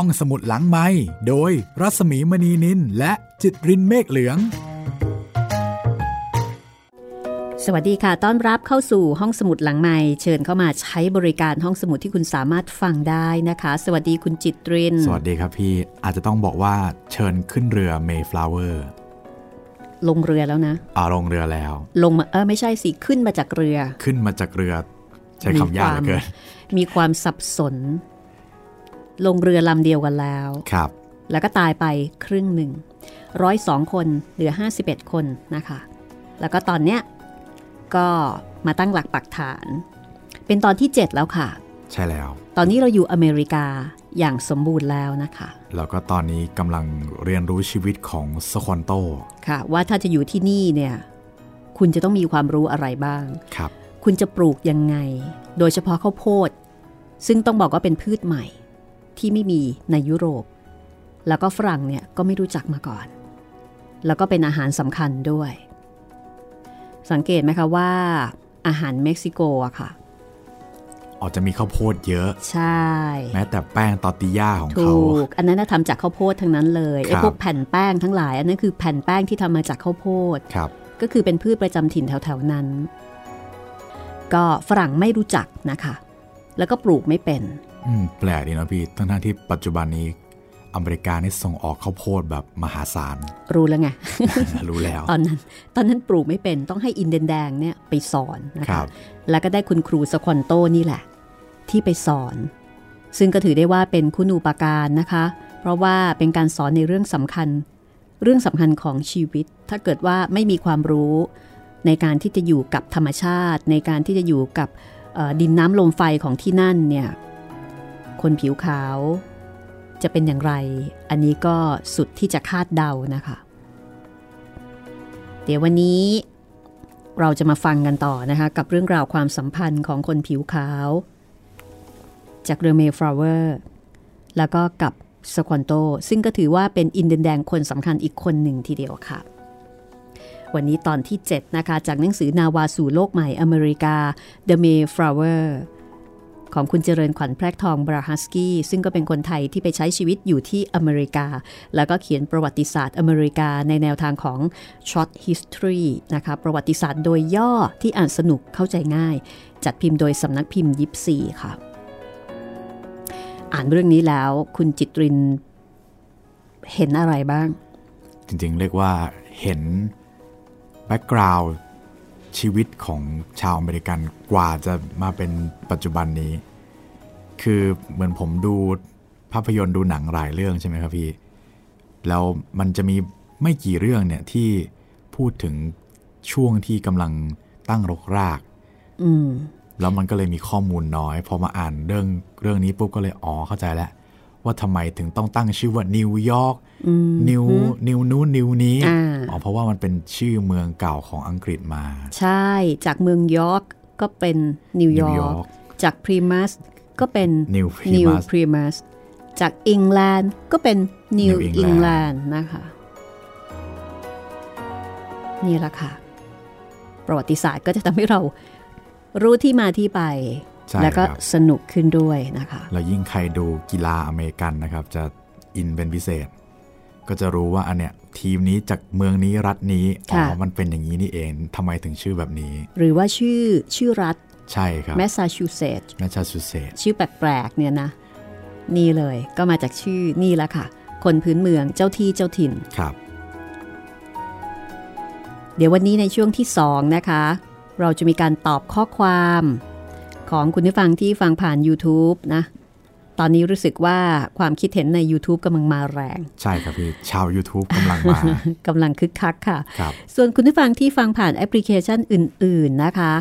ห้องสมุดหลังไม้โดยรัสมีมณีนินและจิตรินเมฆเหลือง สวัสดีค่ะ ต้อนรับเข้าสู่ห้องสมุดหลังใหม่เชิญเข้ามาใช้บริการห้องสมุดที่คุณสามารถฟังได้นะคะ สวัสดีคุณจิตริน สวัสดีครับพี่ อาจจะต้องบอกว่าเชิญขึ้นเรือ Mayflower ลงเรือแล้วนะอาลงเรือแล้ว ลงมาเออไม่ใช่สิขึ้นมาจากเรือ ขึ้นมาจากเรือ ใช้คำยากเหลือเกินมีความสับสน ลงเรือลำเดียวกันแล้วครับ แล้วก็ตายไปครึ่งหนึ่งร้อยสองคนเหลือ 51 คนนะคะ แล้วก็ตอนเนี้ยก็มาตั้งหลักปักฐาน เป็นตอนที่ 7 แล้วค่ะ ใช่แล้ว ตอนนี้เราอยู่อเมริกาอย่างสมบูรณ์แล้วนะคะ แล้วก็ตอนนี้กำลังเรียนรู้ชีวิตของสควอนโตค่ะ ว่าถ้าจะอยู่ที่นี่เนี่ย คุณจะต้องมีความรู้อะไรบ้างครับ คุณจะปลูกยังไง โดยเฉพาะข้าวโพด ซึ่งต้องบอกว่าเป็นพืชใหม่ ที่ไม่มีในยุโรป แล้วก็ฝรั่งเนี่ยก็ไม่รู้จักมาก่อน แล้วก็เป็นอาหารสำคัญด้วย สังเกตไหมคะว่า อาหารเม็กซิโกอะค่ะออกจะมีข้าวโพดเยอะ ใช่ แม้แต่แป้งตอร์ติย่าของถูเขากอันนั้นนะทำจากข้าวโพดทั้งนั้นเลยไอ้ครับพวกแผ่นแป้งทั้งหลาย อันนั้นคือแผ่นแป้งที่ทำมาจากข้าวโพดครับ ก็คือเป็นพืชประจำถิ่นแถวๆนั้น ก็ฝรั่งไม่รู้จักนะคะ แล้วก็ปลูกไม่เป็น อืมแปลกดีนะพี่ทั้งๆที่ปัจจุบันนี้อเมริกานี่ส่งออกข้าวโพดแบบมหาศาล รู้แล้วไง รู้แล้ว ตอนนั้น ตอนนั้นปลูกไม่เป็นต้องให้อินเดนแดงเนี่ยไปสอนนะครัคะบแล้วก็ได้คุณครูสควอนโตนี่แหละ ที่ไปสอน ซึ่งก็ถือได้ว่าเป็นคุณูปการนะคะ เพราะว่าเป็นการสอนในเรื่องสำคัญ เรื่องสำคัญของชีวิต ถ้าเกิดว่าไม่มีความรู้ในการที่จะอยู่กับธรรมชาติ ในการที่จะอยู่กับเอ่อดินน้ำลมไฟของที่นั่นเนี่ย คนผิวขาว จะเป็นอย่างไร อันนี้ก็สุดที่จะคาดเดานะคะ เดี๋ยววันนี้เราจะมาฟังกันต่อนะคะ กับเรื่องราวความสัมพันธ์ของคนผิวขาว จากเรือเมฟลาเวอร์แล้วก็กับสควอนโตซึ่งก็ถือว่าเป็นอินเดยนแดงคนสำคัญอีกคนหนึ่งทีเดียวค่ะ วันนี้ตอนที่ 7 นะคะ จากหนังสือนาวาสู่โลกใหม่อเมริกา The Mayflower ของคุณเจริญขวัญแพรกทองบราฮัสกี้ซึ่งก็เป็นคนไทยที่ไปใช้ชีวิตอยู่ที่อเมริกา แล้วก็เขียนประวัติศาสตร์อเมริกาในแนวทางของ Short History นะคะประวัติศาสตร์โดยย่อที่อ่านสนุกเข้าใจง่าย จัดพิมพ์โดยสำนักพิมพ์ยิปซีค่ะ อ่านเรื่องนี้แล้วคุณจิตรินเห็นอะไรบ้าง จริงๆ เรียกว่าเห็น background ชีวิตของชาวอเมริกันกว่าจะมาเป็นปัจจุบันนี้ คือเหมือนผมดูภาพยนตร์ดูหนังหลายเรื่องใช่ไหมครับพี่ แล้วมันจะมีไม่กี่เรื่องเนี่ยที่พูดถึงช่วงที่กำลังตั้งรกรากอืมแล้วมันก็เลยมีข้อมูลน้อย พอมาอ่านเรื่องเรื่องนี้ปุ๊บก็เลยอ๋อเข้าใจแล้ว ว่าทำไมถึงต้องตั้งชื่อว่านิวยอร์กนิวนิวนู้นนิวนี้อ่าอ๋อเพราะว่ามันเป็นชื่อเมืองเก่าของอังกฤษมา ใช่จากเมืองยอร์กก็เป็นนิวยอร์กนิวยอร์กจากพลีมัธก็เป็น New นิว Primus พรีมัสจากอังกฤษก็เป็นนิว New อัง England กฤษนะคะนี่แหละค่ะ ประวัติศาสตร์ก็จะทำให้เรารู้ที่มาที่ไปใช่ แล้วก็ครับสนุกขึ้นด้วยนะคะแล้วยิ่งใครดูกีฬาอเมริกันนะครับ จะอินเป็นพิเศษ ก็จะรู้ว่าอันเนี้ยทีมนี้จากเมืองนี้รัฐนี้อ๋อค่ะมันเป็นอย่างนี้นี่เองทำไมถึงชื่อแบบนี้ หรือว่าชื่อชื่อรัฐใช่ครับแมสซาชูเซตส์แมสซาชูเซตส์ชื่อแปลกๆเนี่ยนะ นี่เลยก็มาจากชื่อนี่แหละค่ะ คนพื้นเมืองเจ้าที่เจ้าถิ่นครับ เดี๋ยววันนี้ในช่วงที่2นะคะ เราจะมีการตอบข้อความ ของคุณผู้ฟังที่ฟังผ่าน YouTube นะ ตอนนี้รู้สึกว่าความคิดเห็นใน YouTube กำลังมาแรง ใช่ครับพี่ ชาว YouTube กำลังมากำลังคึกคักค่ะครับส่วนคุณผู้ฟังที่ฟังผ่านแอปพลิเคชันอื่น ๆนะคะ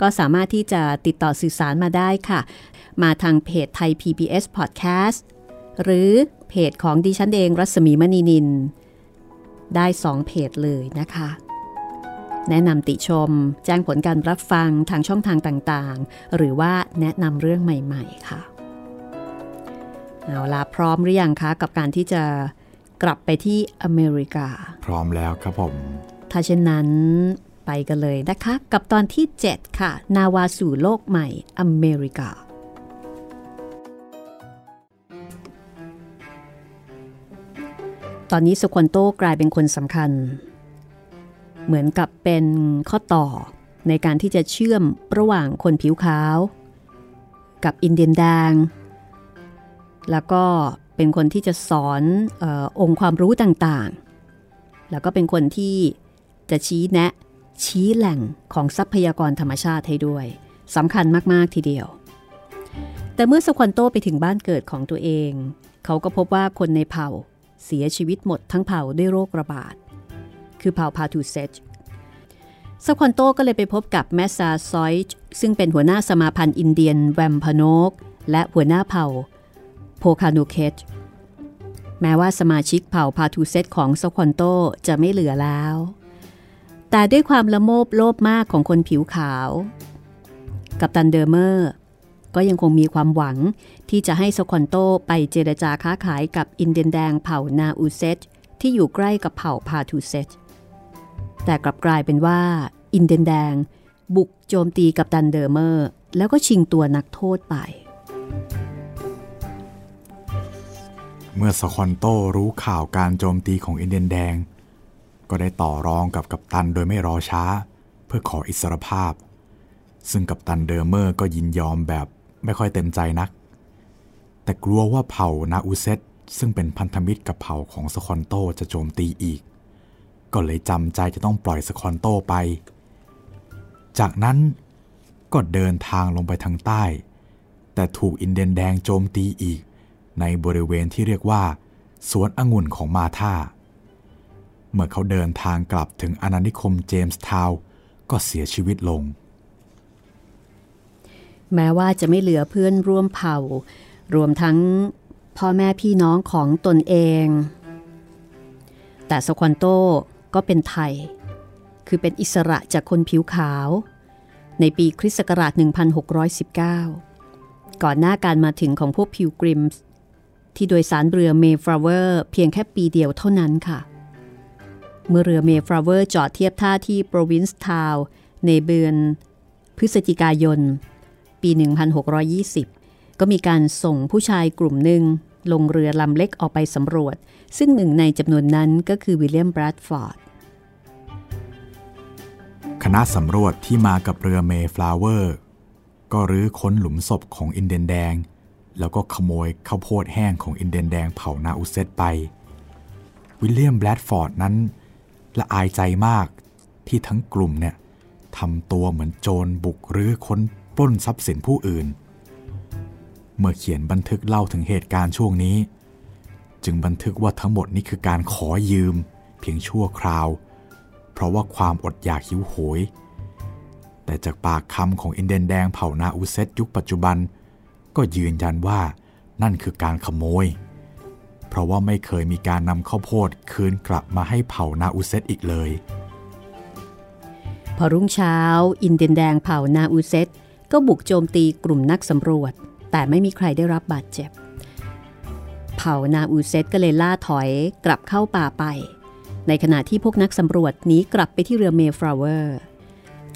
ก็สามารถที่จะติดต่อสื่อสารมาได้ค่ะ มาทางเพจไทย PBS Podcast หรือเพจของดิฉันเองรัศมีมณีนิน ได้2เพจเลยนะคะ แนะนำติชม แจ้งผลการรับฟังทางช่องทางต่างๆ หรือว่าแนะนำเรื่องใหม่ๆ ค่ะ เอาล่ะพร้อมหรือยังคะ กับการที่จะกลับไปที่อเมริกา พร้อมแล้วครับผม ถ้าเช่นนั้นไปกันเลยนะคะ กับตอนที่ 7 ค่ะ นาวาสู่โลกใหม่อเมริกาตอนนี้สควอนโตกลายเป็นคนสำคัญ เหมือนกับเป็นข้อต่อในการที่จะเชื่อมระหว่างคนผิวขาว กับอินเดียนแดง แล้วก็เป็นคนที่จะสอนอองค์ความรู้ต่างๆ แล้วก็เป็นคนที่จะชี้แนะชี้แหล่งของทรัพยากรธรรมชาติให้ด้วยสำคัญมาก ๆ ทีเดียว แต่เมื่อสควอนโตไปถึงบ้านเกิดของตัวเอง เขาก็พบว่าคนในเผ่าเสียชีวิตหมดทั้งเผ่าด้วยโรคระบาด คือเผ่าพาทูเซจสควอนโตก็เลยไปพบกับแมสซาซอยช์ซึ่งเป็นหัวหน้าสมาพันธ์อินเดียนแวมพโนก และหัวหน้าเผ่าโพคานูเคจแม้ว่าสมาชิกเผ่าพาทูเซตของสควอนโตจะไม่เหลือแล้ว แต่ด้วยความละโมบโลภมากของคนผิวขาว กัปตันเดอร์เมอร์ ก็ยังคงมีความหวังที่จะให้สควอนโตไปเจรจาค้าขายกับอินเดียนแดงเผ่านาอูเซตที่อยู่ใกล้กับเผ่าพาทูเซต แต่กลับกลายเป็นว่า อินเดียนแดง บุกโจมตีกัปตันเดอร์เมอร์ แล้วก็ชิงตัวนักโทษไป เมื่อสคอนโตรู้ข่าวการโจมตีของอินเดียนแดง ก็ได้ต่อรองกับกัปตันโดยไม่รอช้า เพื่อขออิสรภาพ ซึ่งกัปตันเดอร์เมอร์ก็ยินยอมแบบไม่ค่อยเต็มใจนัก แต่กลัวว่าเผ่านาอูเซตซึ่งเป็นพันธมิตรกับเผ่าของสคอนโตจะโจมตีอีก ก็เลยจำใจจะต้องปล่อยสคอนโตไป จากนั้นก็เดินทางลงไปทางใต้ แต่ถูกอินเดียนแดงโจมตีอีก ในบริเวณที่เรียกว่า สวนองุ่นของมาธาเมื่อเขาเดินทางกลับถึงอาณานิคมเจมส์ทาวน์ก็เสียชีวิตลง แม้ว่าจะไม่เหลือเพื่อนร่วมเผ่า รวมทั้งพ่อแม่พี่น้องของตนเอง แต่สควอนโต ก็เป็นไทย คือเป็นอิสระจากคนผิวขาว ในปีคริสต์ศักราช 1619 ก่อนหน้าการมาถึงของพวกพิลกริมส์ที่โดยสารเรือเมฟลาเวอร์เพียงแค่ปีเดียวเท่านั้นค่ะ เมื่อเรือเมฟลาเวอร์จอดเทียบท่าที่โปรวินซ์ทาวน์ในเดือนพฤศจิกายน ปี 1620 ก็มีการส่งผู้ชายกลุ่มหนึ่ง ลงเรือลำเล็กออกไปสำรวจ ซึ่งหนึ่งในจำนวนนั้นก็คือวิลเลียมบรัดฟอร์ดคณะสำรวจที่มากับเรือเมฟลาเวอร์ ก็รื้อค้นหลุมศพของอินเดียนแดง แล้วก็ขโมยข้าวโพดแห้งของอินเดียนแดงเผ่านาอุเซตไป วิลเลียมแบรดฟอร์ดนั้นละอายใจมากที่ทั้งกลุ่มเนี่ยทำตัวเหมือนโจรบุกรื้อค้นปล้นทรัพย์สินผู้อื่น เมื่อเขียนบันทึกเล่าถึงเหตุการณ์ช่วงนี้ จึงบันทึกว่าทั้งหมดนี้คือการขอยืม เพียงชั่วคราว เพราะว่าความอดอยากหิวโหย แต่จากปากคำของอินเดียนแดงเผ่านาอุเซตยุคปัจจุบัน ก็ยืนยันว่านั่นคือการขโมย เพราะว่าไม่เคยมีการนำข้าวโพดคืนกลับมาให้เผ่านาอุเซตอีกเลย พอรุ่งเช้า อินเดียนแดงเผ่านาอุเซตก็บุกโจมตีกลุ่มนักสำรวจ แต่ไม่มีใครได้รับบาดเจ็บ เผ่านาอูเซตก็เลยล่าถอยกลับเข้าป่าไป ในขณะที่พวกนักสำรวจหนีกลับไปที่เรือเมฟลาเวอร์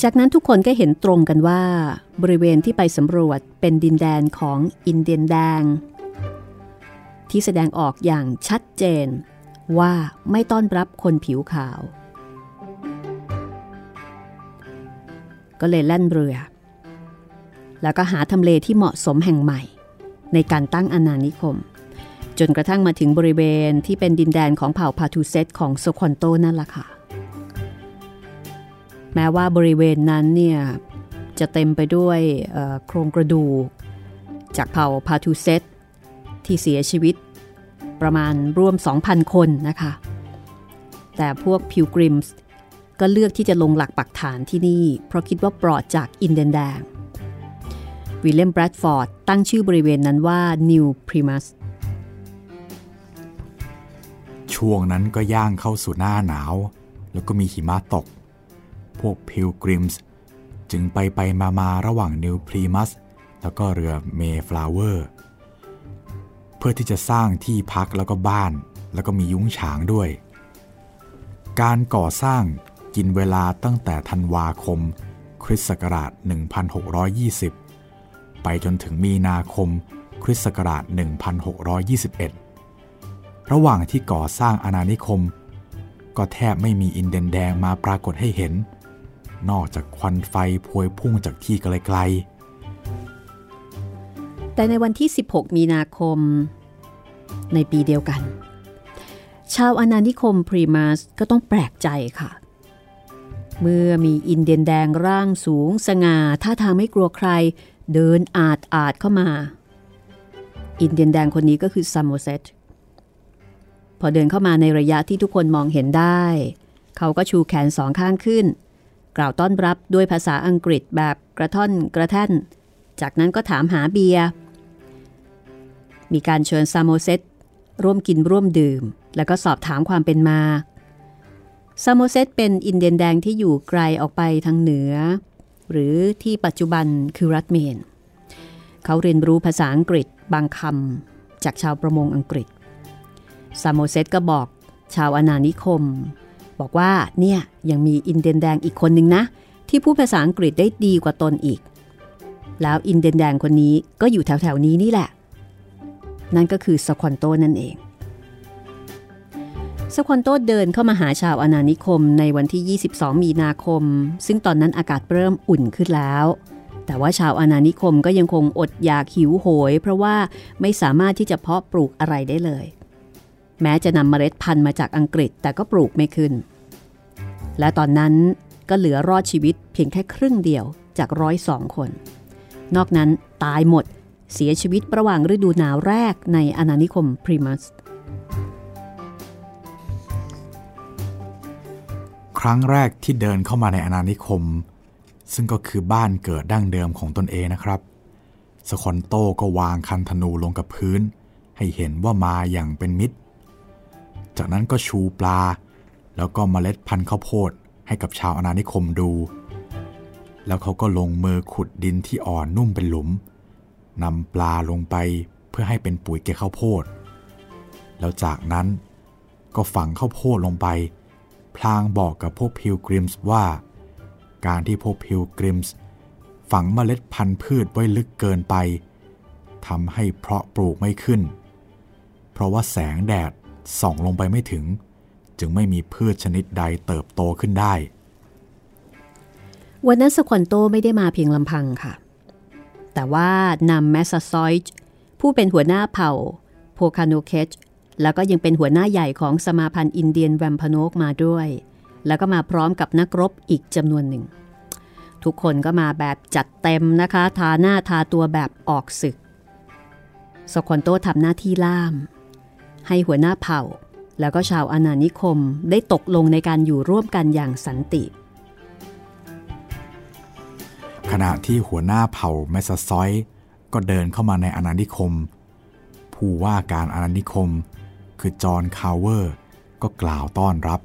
จากนั้นทุกคนก็เห็นตรงกันว่า บริเวณที่ไปสำรวจเป็นดินแดนของอินเดียนแดง ที่แสดงออกอย่างชัดเจนว่าไม่ต้อนรับคนผิวขาว ก็เลยแล่นเรือ แล้วก็หาทำเลที่เหมาะสมแห่งใหม่ ในการตั้งอาณานิคม จนกระทั่งมาถึงบริเวณที่เป็นดินแดนของเผ่าพาทูเซตของโซคอนโตนั่นแหละค่ะ แม้ว่าบริเวณนั้นเนี่ยจะเต็มไปด้วยโครงกระดูก จากเผ่าพาทูเซตที่เสียชีวิตประมาณร่วม 2,000 คนนะคะ แต่พวกพิลกริมส์ก็เลือกที่จะลงหลักปักฐานที่นี่ เพราะคิดว่าปลอดจากอินเดียนแดง วิลเลียมแบรดฟอร์ดตั้งชื่อบริเวณนั้นว่านิวพลีมัธช่วงนั้นก็ย่างเข้าสู่หน้าหนาว แล้วก็มีหิมะตก พวกพิลกริมส์จึงไปไปมามาระหว่างนิวพลีมัธแล้วก็เรือเมฟลาเวอร์ เพื่อที่จะสร้างที่พักแล้วก็บ้าน แล้วก็มียุ้งฉางด้วย การก่อสร้างกินเวลาตั้งแต่ธันวาคมคริสต์ศักราช 1620 ไปจนถึงมีนาคมคริสต์ศักราช 1621 ระหว่างที่ก่อสร้างอาณานิคม ก็แทบไม่มีอินเดนแดงมาปรากฏให้เห็น นอกจากควันไฟพวยพุ่งจากที่ไกลๆ แต่ในวันที่ 16 มีนาคม ในปีเดียวกัน ชาวอาณานิคมพลีมัธก็ต้องแปลกใจค่ะเมื่อมีอินเดียนแดงร่างสูง สง่าท่าทางไม่กลัวใคร เดินอาดอาดเข้ามา อินเดียนแดงคนนี้ก็คือซัมโมเซตพอเดินเข้ามาในระยะที่ทุกคนมองเห็นได้ เขาก็ชูแขนสองข้างขึ้น กล่าวต้อนรับด้วยภาษาอังกฤษแบบกระท่อนกระแท่น จากนั้นก็ถามหาเบียร์ มีการเชิญซามโมเซตร่วมกินร่วมดื่ม แล้วก็สอบถามความเป็นมาซามโมเซตเป็นอินเดียนแดงที่อยู่ไกลออกไปทางเหนือ หรือที่ปัจจุบันคือรัฐเมน เขาเรียนรู้ภาษาอังกฤษบางคำจากชาวประมงอังกฤษซัมโมเซตก็บอกชาวอาณานิคม บอกว่าเนี่ยยังมีอินเดียนแดงอีกคนนึงนะ ที่พูดภาษาอังกฤษได้ดีกว่าตนอีก แล้วอินเดียนแดงคนนี้ก็อยู่แถวๆนี้นี่แหละ นั่นก็คือสควอนโตนั่นเอง สควอนโตเดินเข้ามาหาชาวอาณานิคมในวันที่ 22 มีนาคม ซึ่งตอนนั้นอากาศเริ่มอุ่นขึ้นแล้ว แต่ว่าชาวอาณานิคมก็ยังคงอดอยากหิวโหย เพราะว่าไม่สามารถที่จะเพาะปลูกอะไรได้เลย แม้จะนำเมล็ดพันธุ์มาจากอังกฤษแต่ก็ปลูกไม่ขึ้น และตอนนั้นก็เหลือรอดชีวิตเพียงแค่ครึ่งเดียวจากร้อยสองคน นอกนั้นตายหมดเสียชีวิตระหว่างฤดูหนาวแรกในอาณานิคมพรีมัส รั้งแรกที่เดินเข้ามาในอาณานิคม ซึ่งก็คือบ้านเกิดดั้งเดิมของตนเองนะครับ สคอนโตก็วางคันธนูลงกับพื้น ให้เห็นว่ามาอย่างเป็นมิตร จากนั้นก็ชูปลา แล้วก็มเมล็ดพันธุ์ข้าวโพดให้กับชาวอาณานิคมดู แล้วเขาก็ลงมือขุดดินที่อ่อนนุ่มเป็นหลุมนำปลาลงไปเพื่อให้เป็นปุ๋ยเกข้าวโพด แล้วจากนั้นก็ฝังข้าวโพดลงไป พลางบอกกับพวกพิลกริมส์ว่า การที่พวกพิลกริมส์ฝังเมล็ดพันธุ์พืชไว้ลึกเกินไปทำให้เพาะปลูกไม่ขึ้น เพราะว่าแสงแดดส่องลงไปไม่ถึง จึงไม่มีพืชชนิดใดเติบโตขึ้นได้ วันนั้นสควอนโตไม่ได้มาเพียงลำพังค่ะ แต่ว่านำแมสซาซอยจ์ผู้เป็นหัวหน้าเผ่าโพคาโนเคช แล้วก็ยังเป็นหัวหน้าใหญ่ของสมาพันธ์อินเดียนแวมพโนกมาด้วย แล้วก็มาพร้อมกับนักรบอีกจำนวนหนึ่ง ทุกคนก็มาแบบจัดเต็มนะคะ ทาหน้าทาตัวแบบออกศึกสควอนโตทำหน้าที่ล่าม ให้หัวหน้าเผ่า แล้วก็ชาวอาณานิคมได้ตกลงในการอยู่ร่วมกันอย่างสันติ ขณะที่หัวหน้าเผ่าแมสซอย ก็เดินเข้ามาในอาณานิคม ผู้ว่าการอาณานิคม คือจอห์นคาร์เวอร์ ก็กล่าวต้อนรับ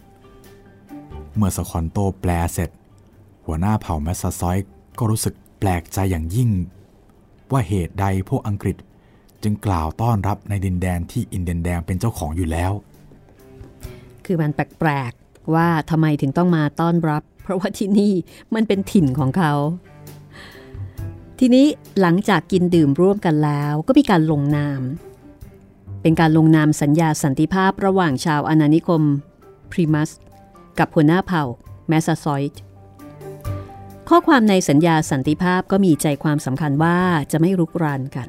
เมื่อสควอนโตแปลเสร็จ หัวหน้าเผ่าแมสซาซอยต์ก็รู้สึกแปลกใจอย่างยิ่ง ว่าเหตุใดพวกอังกฤษจึงกล่าวต้อนรับในดินแดนที่อินเดียนแดงเป็นเจ้าของอยู่แล้ว คือมันแปลกๆว่าทำไมถึงต้องมาต้อนรับ เพราะว่าที่นี่มันเป็นถิ่นของเขา ทีนี้หลังจากกินดื่มร่วมกันแล้ว ก็มีการลงนาม เป็นการลงนามสัญญาสันติภาพระหว่างชาวอาณานิคม พลีมัธ กับหัวหน้าเผ่า แมสซาซอยต์ข้อความในสัญญาสันติภาพก็มีใจความสำคัญว่าจะไม่รุกรานกัน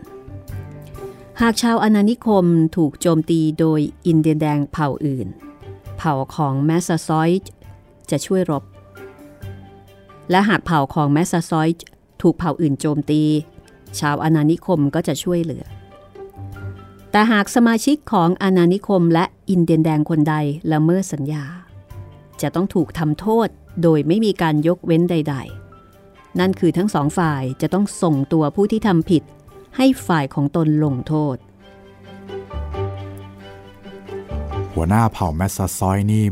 หากชาวอาณานิคมถูกโจมตีโดยอินเดียนแดงเผ่าอื่น เผ่าของแมสซาซอยต์จะช่วยรบ และหากเผ่าของแมสซาซอยต์ถูกเผ่าอื่นโจมตี ชาวอาณานิคมก็จะช่วยเหลือ แต่หากสมาชิกของอาณานิคมและอินเดียนแดงคนใดละเมิดสัญญา จะต้องถูกทำโทษโดยไม่มีการยกเว้นใด ๆ นั่นคือทั้งสองฝ่ายจะต้องส่งตัวผู้ที่ทำผิด ให้ฝ่ายของตนลงโทษ หัวหน้าเผ่าแมสซาซอยนี่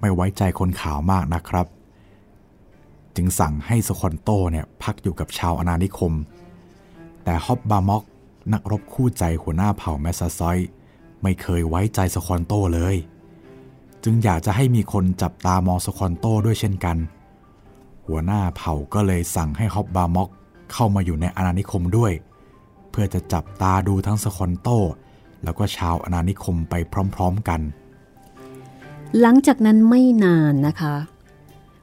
ไม่ไว้ใจคนขาวมากนะครับ จึงสั่งให้สควอนโตเนี่ยพักอยู่กับชาวอาณานิคม แต่ฮอบบามอก นักรบคู่ใจหัวหน้าเผ่าแมสซาซอยต์ ไม่เคยไว้ใจสควอนโตเลย จึงอยากจะให้มีคนจับตามองสควอนโตด้วยเช่นกัน หัวหน้าเผ่าก็เลยสั่งให้ฮอบบามอกเข้ามาอยู่ในอาณานิคมด้วย เพื่อจะจับตาดูทั้งสควอนโต แล้วก็ชาวอาณานิคมไปพร้อมๆกัน หลังจากนั้นไม่นานนะคะ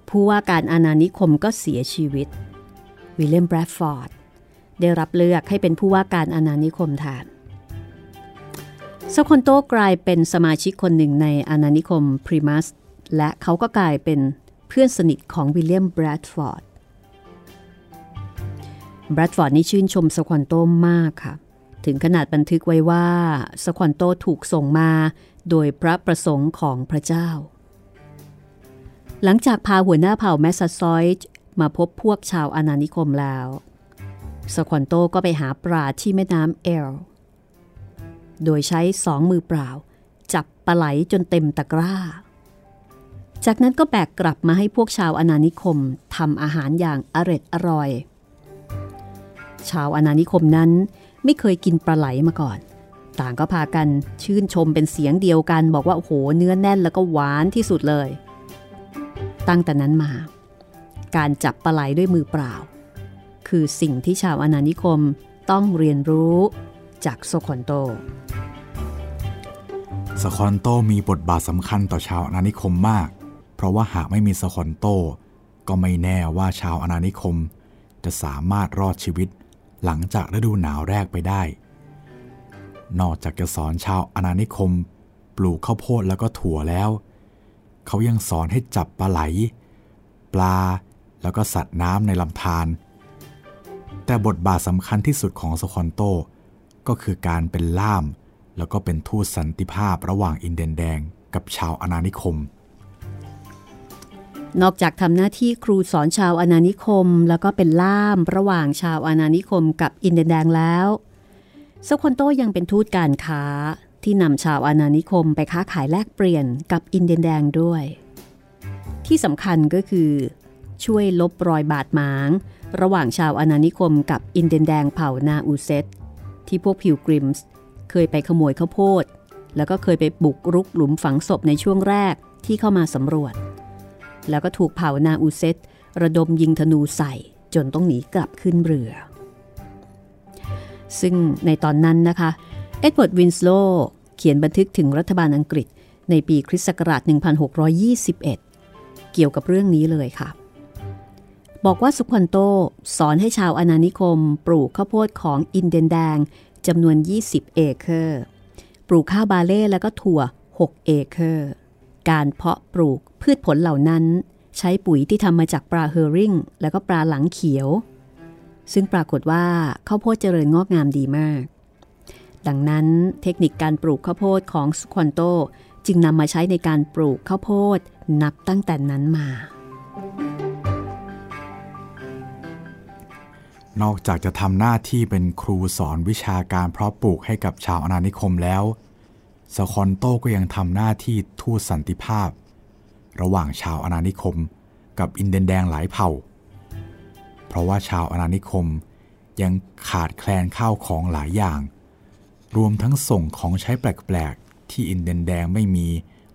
ผู้ว่าการอาณานิคมก็เสียชีวิตวิลเลียมแบรดฟอร์ด ได้รับเลือกให้เป็นผู้ว่าการอาณานิคมแทนสควอนโตกลายเป็นสมาชิกคนหนึ่งในอาณานิคมพลีมัธ และเขาก็กลายเป็นเพื่อนสนิทของวิลเลียมแบรดฟอร์ดแบรดฟอร์ดนี่ชื่นชมสควอนโตมากค่ะ ถึงขนาดบันทึกไว้ว่าสควอนโตถูกส่งมาโดยพระประสงค์ของพระเจ้า หลังจากพาหัวหน้าเผ่าแมสซาซอยด์มาพบพวกชาวอาณานิคมแล้ว สควอนโตก็ไปหาปลาที่แม่น้ำเอล โดยใช้สองมือเปล่า จับปลาไหลจนเต็มตะกร้า จากนั้นก็แบกกลับมาให้พวกชาวอาณานิคมทำอาหารอย่างอร็ดอร่อย ชาวอาณานิคมนั้นไม่เคยกินปลาไหลมาก่อน ต่างก็พากันชื่นชมเป็นเสียงเดียวกัน บอกว่าโอ้โหเนื้อแน่นแล้วก็หวานที่สุดเลย ตั้งแต่นั้นมา การจับปลาไหลด้วยมือเปล่า คือสิ่งที่ชาวอนานิคมต้องเรียนรู้จากโซคอนโตสคอนโตมีบทบาทสำคัญต่อชาวอนานิคมมาก เพราะว่าหากไม่มีสคอนโต ก็ไม่แน่ว่าชาวอนานิคม จะสามารถรอดชีวิต หลังจากฤดูหนาวแรกไปได้ นอกจากจะสอนชาวอนานิคม ปลูกข้าวโพดแล้วก็ถั่วแล้ว เขายังสอนให้จับปลาไหล ปลาแล้วก็สัตว์น้ำในลำธาร แต่บทบาทสำคัญที่สุดของสคอนโต ก็คือการเป็นล่าม แล้วก็เป็นทูตสันติภาพระหว่างอินเดียนแดงกับชาวอาณานิคม นอกจากทำหน้าที่ครูสอนชาวอาณานิคม แล้วก็เป็นล่ามระหว่างชาวอาณานิคมกับอินเดียนแดงแล้วสควอนโตยังเป็นทูตการค้าที่นำชาวอาณานิคมไปค้าขายแลกเปลี่ยนกับอินเดียนแดงด้วย ที่สำคัญก็คือ ช่วยลบรอยบาดหมาง ระหว่างชาวอาณานิคมกับอินเดียนแดงเผ่านาอูเซตที่พวกพิลกริมส์เคยไปขโมยข้าวโพด แล้วก็เคยไปบุกรุกหลุมฝังศพในช่วงแรกที่เข้ามาสำรวจ แล้วก็ถูกเผ่านาอูเซตระดมยิงธนูใส่จนต้องหนีกลับขึ้นเรือ ซึ่งในตอนนั้นนะคะ เอ็ดเวิร์ดวินสโลเขียนบันทึกถึงรัฐบาลอังกฤษในปีคริสต์ศักราช 1621 เกี่ยวกับเรื่องนี้เลยค่ะ บอกว่าสควอนโตสอนให้ชาวอาณานิคม ปลูกข้าวโพดของอินเดียนแดงจำนวน 20 เอเคอร์ ปลูกข้าวบาร์เลย์แล้วก็ถั่ว 6 เอเคอร์ การเพาะปลูกพืชผลเหล่านั้น ใช้ปุ๋ยที่ทำมาจากปลาเฮอริงแล้วก็ปลาหลังเขียว ซึ่งปรากฏว่าข้าวโพดเจริญงอกงามดีมาก ดังนั้นเทคนิคการปลูกข้าวโพดของสควอนโตจึงนำมาใช้ในการปลูกข้าวโพดนับตั้งแต่นั้นมา นอกจากจะทำหน้าที่เป็นครูสอนวิชาการเพาะปลูกให้กับชาวอาณานิคมแล้วสคอนโตก็ยังทำหน้าที่ทูตสันติภาพ ระหว่างชาวอาณานิคม กับอินเดียนแดงหลายเผ่า เพราะว่าชาวอาณานิคมยังขาดแคลนข้าวของหลายอย่าง รวมทั้งส่งของใช้แปลกๆ ที่อินเดียนแดงไม่มี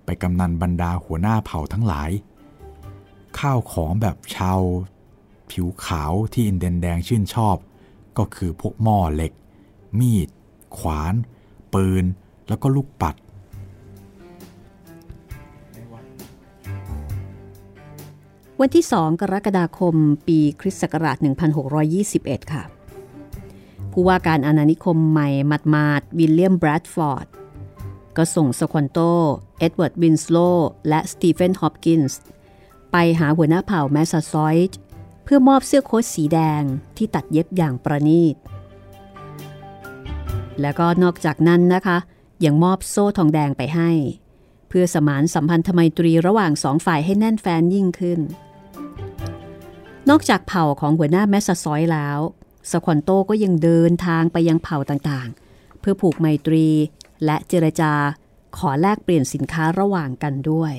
ไปกำนันบรรดาหัวหน้าเผ่าทั้งหลาย ข้าวของแบบชาว ผิวขาวที่อินเดียนแดงชื่นชอบ ก็คือพวกหม้อเหล็ก มีด ขวาน ปืน แล้วก็ลูกปัด วันที่ 2 กรกฎาคม ปีคริสต์ศักราช 1621 ค่ะ ผู้ว่าการอาณานิคมใหม่หมาดหมาดวิลเลียมแบรดฟอร์ดก็ส่งสควอนโต เอ็ดเวิร์ดวินสโลและสตีเฟนฮอปกินส์ไปหาหัวหน้าเผ่าแมสซาซอยต์ เพื่อมอบเสื้อโค้ทสีแดงที่ตัดเย็บอย่างประณีต และก็นอกจากนั้นนะคะ ยังมอบโซ่ทองแดงไปให้ เพื่อสมานสัมพันธไมตรีระหว่างสองฝ่ายให้แน่นแฟ้นยิ่งขึ้น นอกจากเผ่าของหัวหน้าแมสซอยแล้วสควอนโตก็ยังเดินทางไปยังเผ่าต่างๆ เพื่อผูกไมตรีและเจรจาขอแลกเปลี่ยนสินค้าระหว่างกันด้วย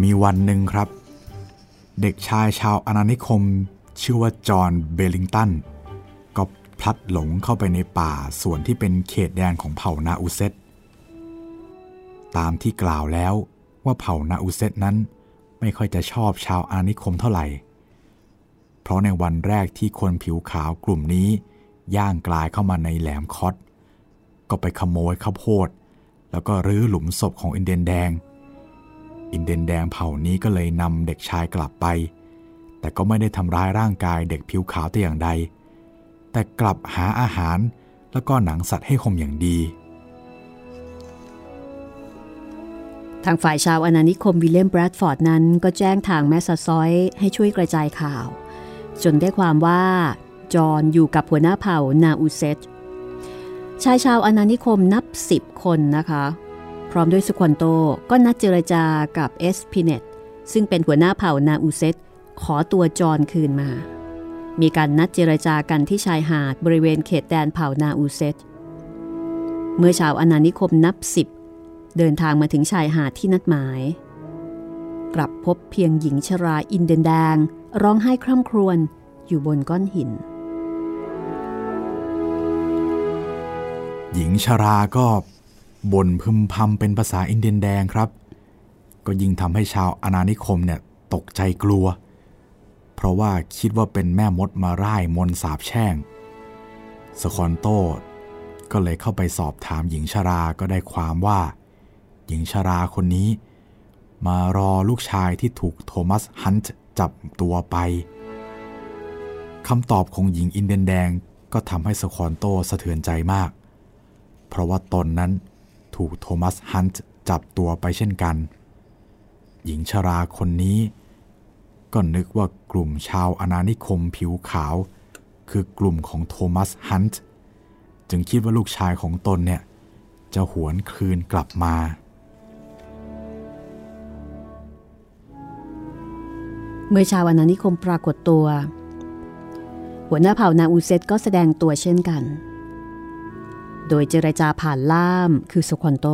มีวันหนึ่งครับ เด็กชายชาวอาณานิคม ชื่อว่าจอห์นเบลิงตันก็พลัดหลงเข้าไปในป่าส่วนที่เป็นเขตแดนของเผ่านาอูเซตตามที่กล่าวแล้วว่าเผ่านาอูเซตนั้นไม่ค่อยจะชอบชาวอาณานิคมเท่าไหร่ เพราะในวันแรกที่คนผิวขาวกลุ่มนี้ ย่างกลายเข้ามาในแหลมคอตก็ไปขโมยข้าวโพด แล้วก็รื้อหลุมศพของอินเดียนแดง อินเดียนแดงเผ่านี้ก็เลยนำเด็กชายกลับไป แต่ก็ไม่ได้ทำร้ายร่างกายเด็กผิวขาวแต่อย่างใด แต่กลับหาอาหารแล้วก็หนังสัตว์ให้คมอย่างดี ทางฝ่ายชาวอาณานิคมวิลเลียมแบรดฟอร์ดนั้นก็แจ้งทางแมสซาซอยต์ให้ช่วยกระจายข่าว จนได้ความว่า จอห์นอยู่กับหัวหน้าเผ่านาอูเซตชายชาวอาณานิคมนับสิบคนนะคะ พร้อมด้วยสควอนโตก็นัดเจรจากับเอสพิเนตซึ่งเป็นหัวหน้าเผ่านาอูเซตขอตัวจอห์นคืนมา มีการนัดเจรจากันที่ชายหาดบริเวณเขตแดนเผ่านาอูเซตเมื่อชาวอนานิคมนับสิบเดินทางมาถึงชายหาดที่นัดหมาย กลับพบเพียงหญิงชราอินเดนแดง ร้องไห้คร่ำครวญอยู่บนก้อนหิน หญิงชราก็ บ่นพึมพำเป็นภาษาอินเดียนแดงครับ ก็ยิ่งทำให้ชาวอาณานิคมเนี่ยตกใจกลัว เพราะว่าคิดว่าเป็นแม่มดมาร่ายมนสาบแช่ง สคอนโตก็เลยเข้าไปสอบถามหญิงชราก็ได้ความว่า หญิงชราคนนี้ มารอลูกชายที่ถูกโทมัสฮันต์จับตัวไปคำตอบของหญิงอินเดียนแดงก็ทำให้สควอนโตสะเทือนใจมาก เพราะว่าตนนั้น ถูกโทมัสฮันต์จับตัวไปเช่นกัน หญิงชราคนนี้ ก็นึกว่ากลุ่มชาวอนานิคมผิวขาว คือกลุ่มของโทมัสฮันต์จึงคิดว่าลูกชายของตนเนี่ย จะหวนคืนกลับมา เมื่อชาวอนานิคมปรากฏตัว หัวหน้าเผ่านาอูเซตก็แสดงตัวเช่นกัน โดยเจรจาผ่านล่ามคือสควอนโต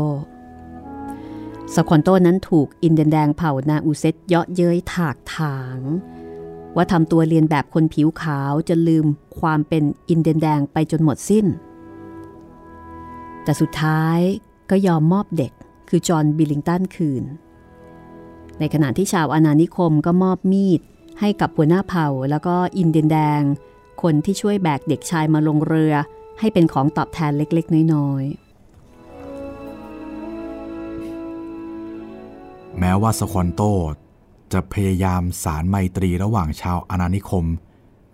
สควอนโตนั้นถูกอินเดียนแดงเผ่านาอูเซตเยาะเย้ยถากถาง ว่าทำตัวเลียนแบบคนผิวขาวจะลืมความเป็นอินเดียนแดงไปจนหมดสิ้น แต่สุดท้ายก็ยอมมอบเด็กคือจอห์นบิลลิงตันคืน ในขณะที่ชาวอาณานิคมก็มอบมีดให้กับหัวหน้าเผ่าแล้วก็อินเดียนแดง คนที่ช่วยแบกเด็กชายมาลงเรือ ให้เป็นของตอบแทนเล็ก ๆ น้อยๆ แม้ว่าสควอนโตจะพยายามสานไมตรีระหว่างชาวอาณานิคม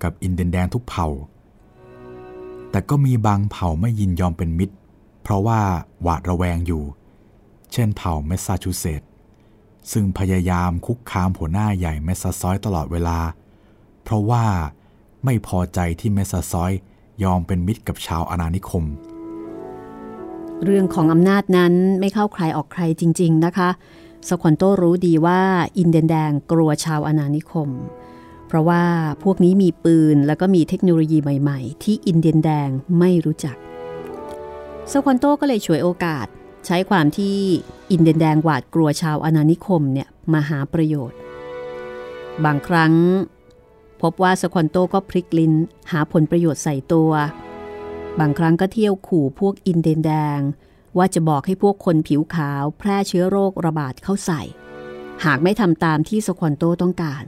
กับอินเดียนแดงทุกเผ่า แต่ก็มีบางเผ่าไม่ยินยอมเป็นมิตร เพราะว่าหวาดระแวงอยู่ เช่นเผ่าเมสซาชูเซตส์ซึ่งพยายามคุกคามหัวหน้าใหญ่เมสซาซอยตลอดเวลา เพราะว่าไม่พอใจที่เมสซาซอย ยอมเป็นมิตรกับชาวอาณานิคม เรื่องของอำนาจนั้นไม่เข้าใครออกใครจริง ๆ นะคะ สควอนโตรู้ดีว่าอินเดียนแดงกลัวชาวอาณานิคม เพราะว่าพวกนี้มีปืนแล้วก็มีเทคโนโลยีใหม่ ๆ ที่อินเดียนแดงไม่รู้จัก สควอนโตก็เลยฉวยโอกาสใช้ความที่อินเดียนแดงหวาดกลัวชาวอาณานิคมเนี่ยมาหาประโยชน์ บางครั้ง พบว่าสควอนโตก็พลิกลิ้นหาผลประโยชน์ใส่ตัว บางครั้งก็เที่ยวขู่พวกอินเดียนแดง ว่าจะบอกให้พวกคนผิวขาวแพร่เชื้อโรคระบาดเข้าใส่ หากไม่ทำตามที่สควอนโตต้องการ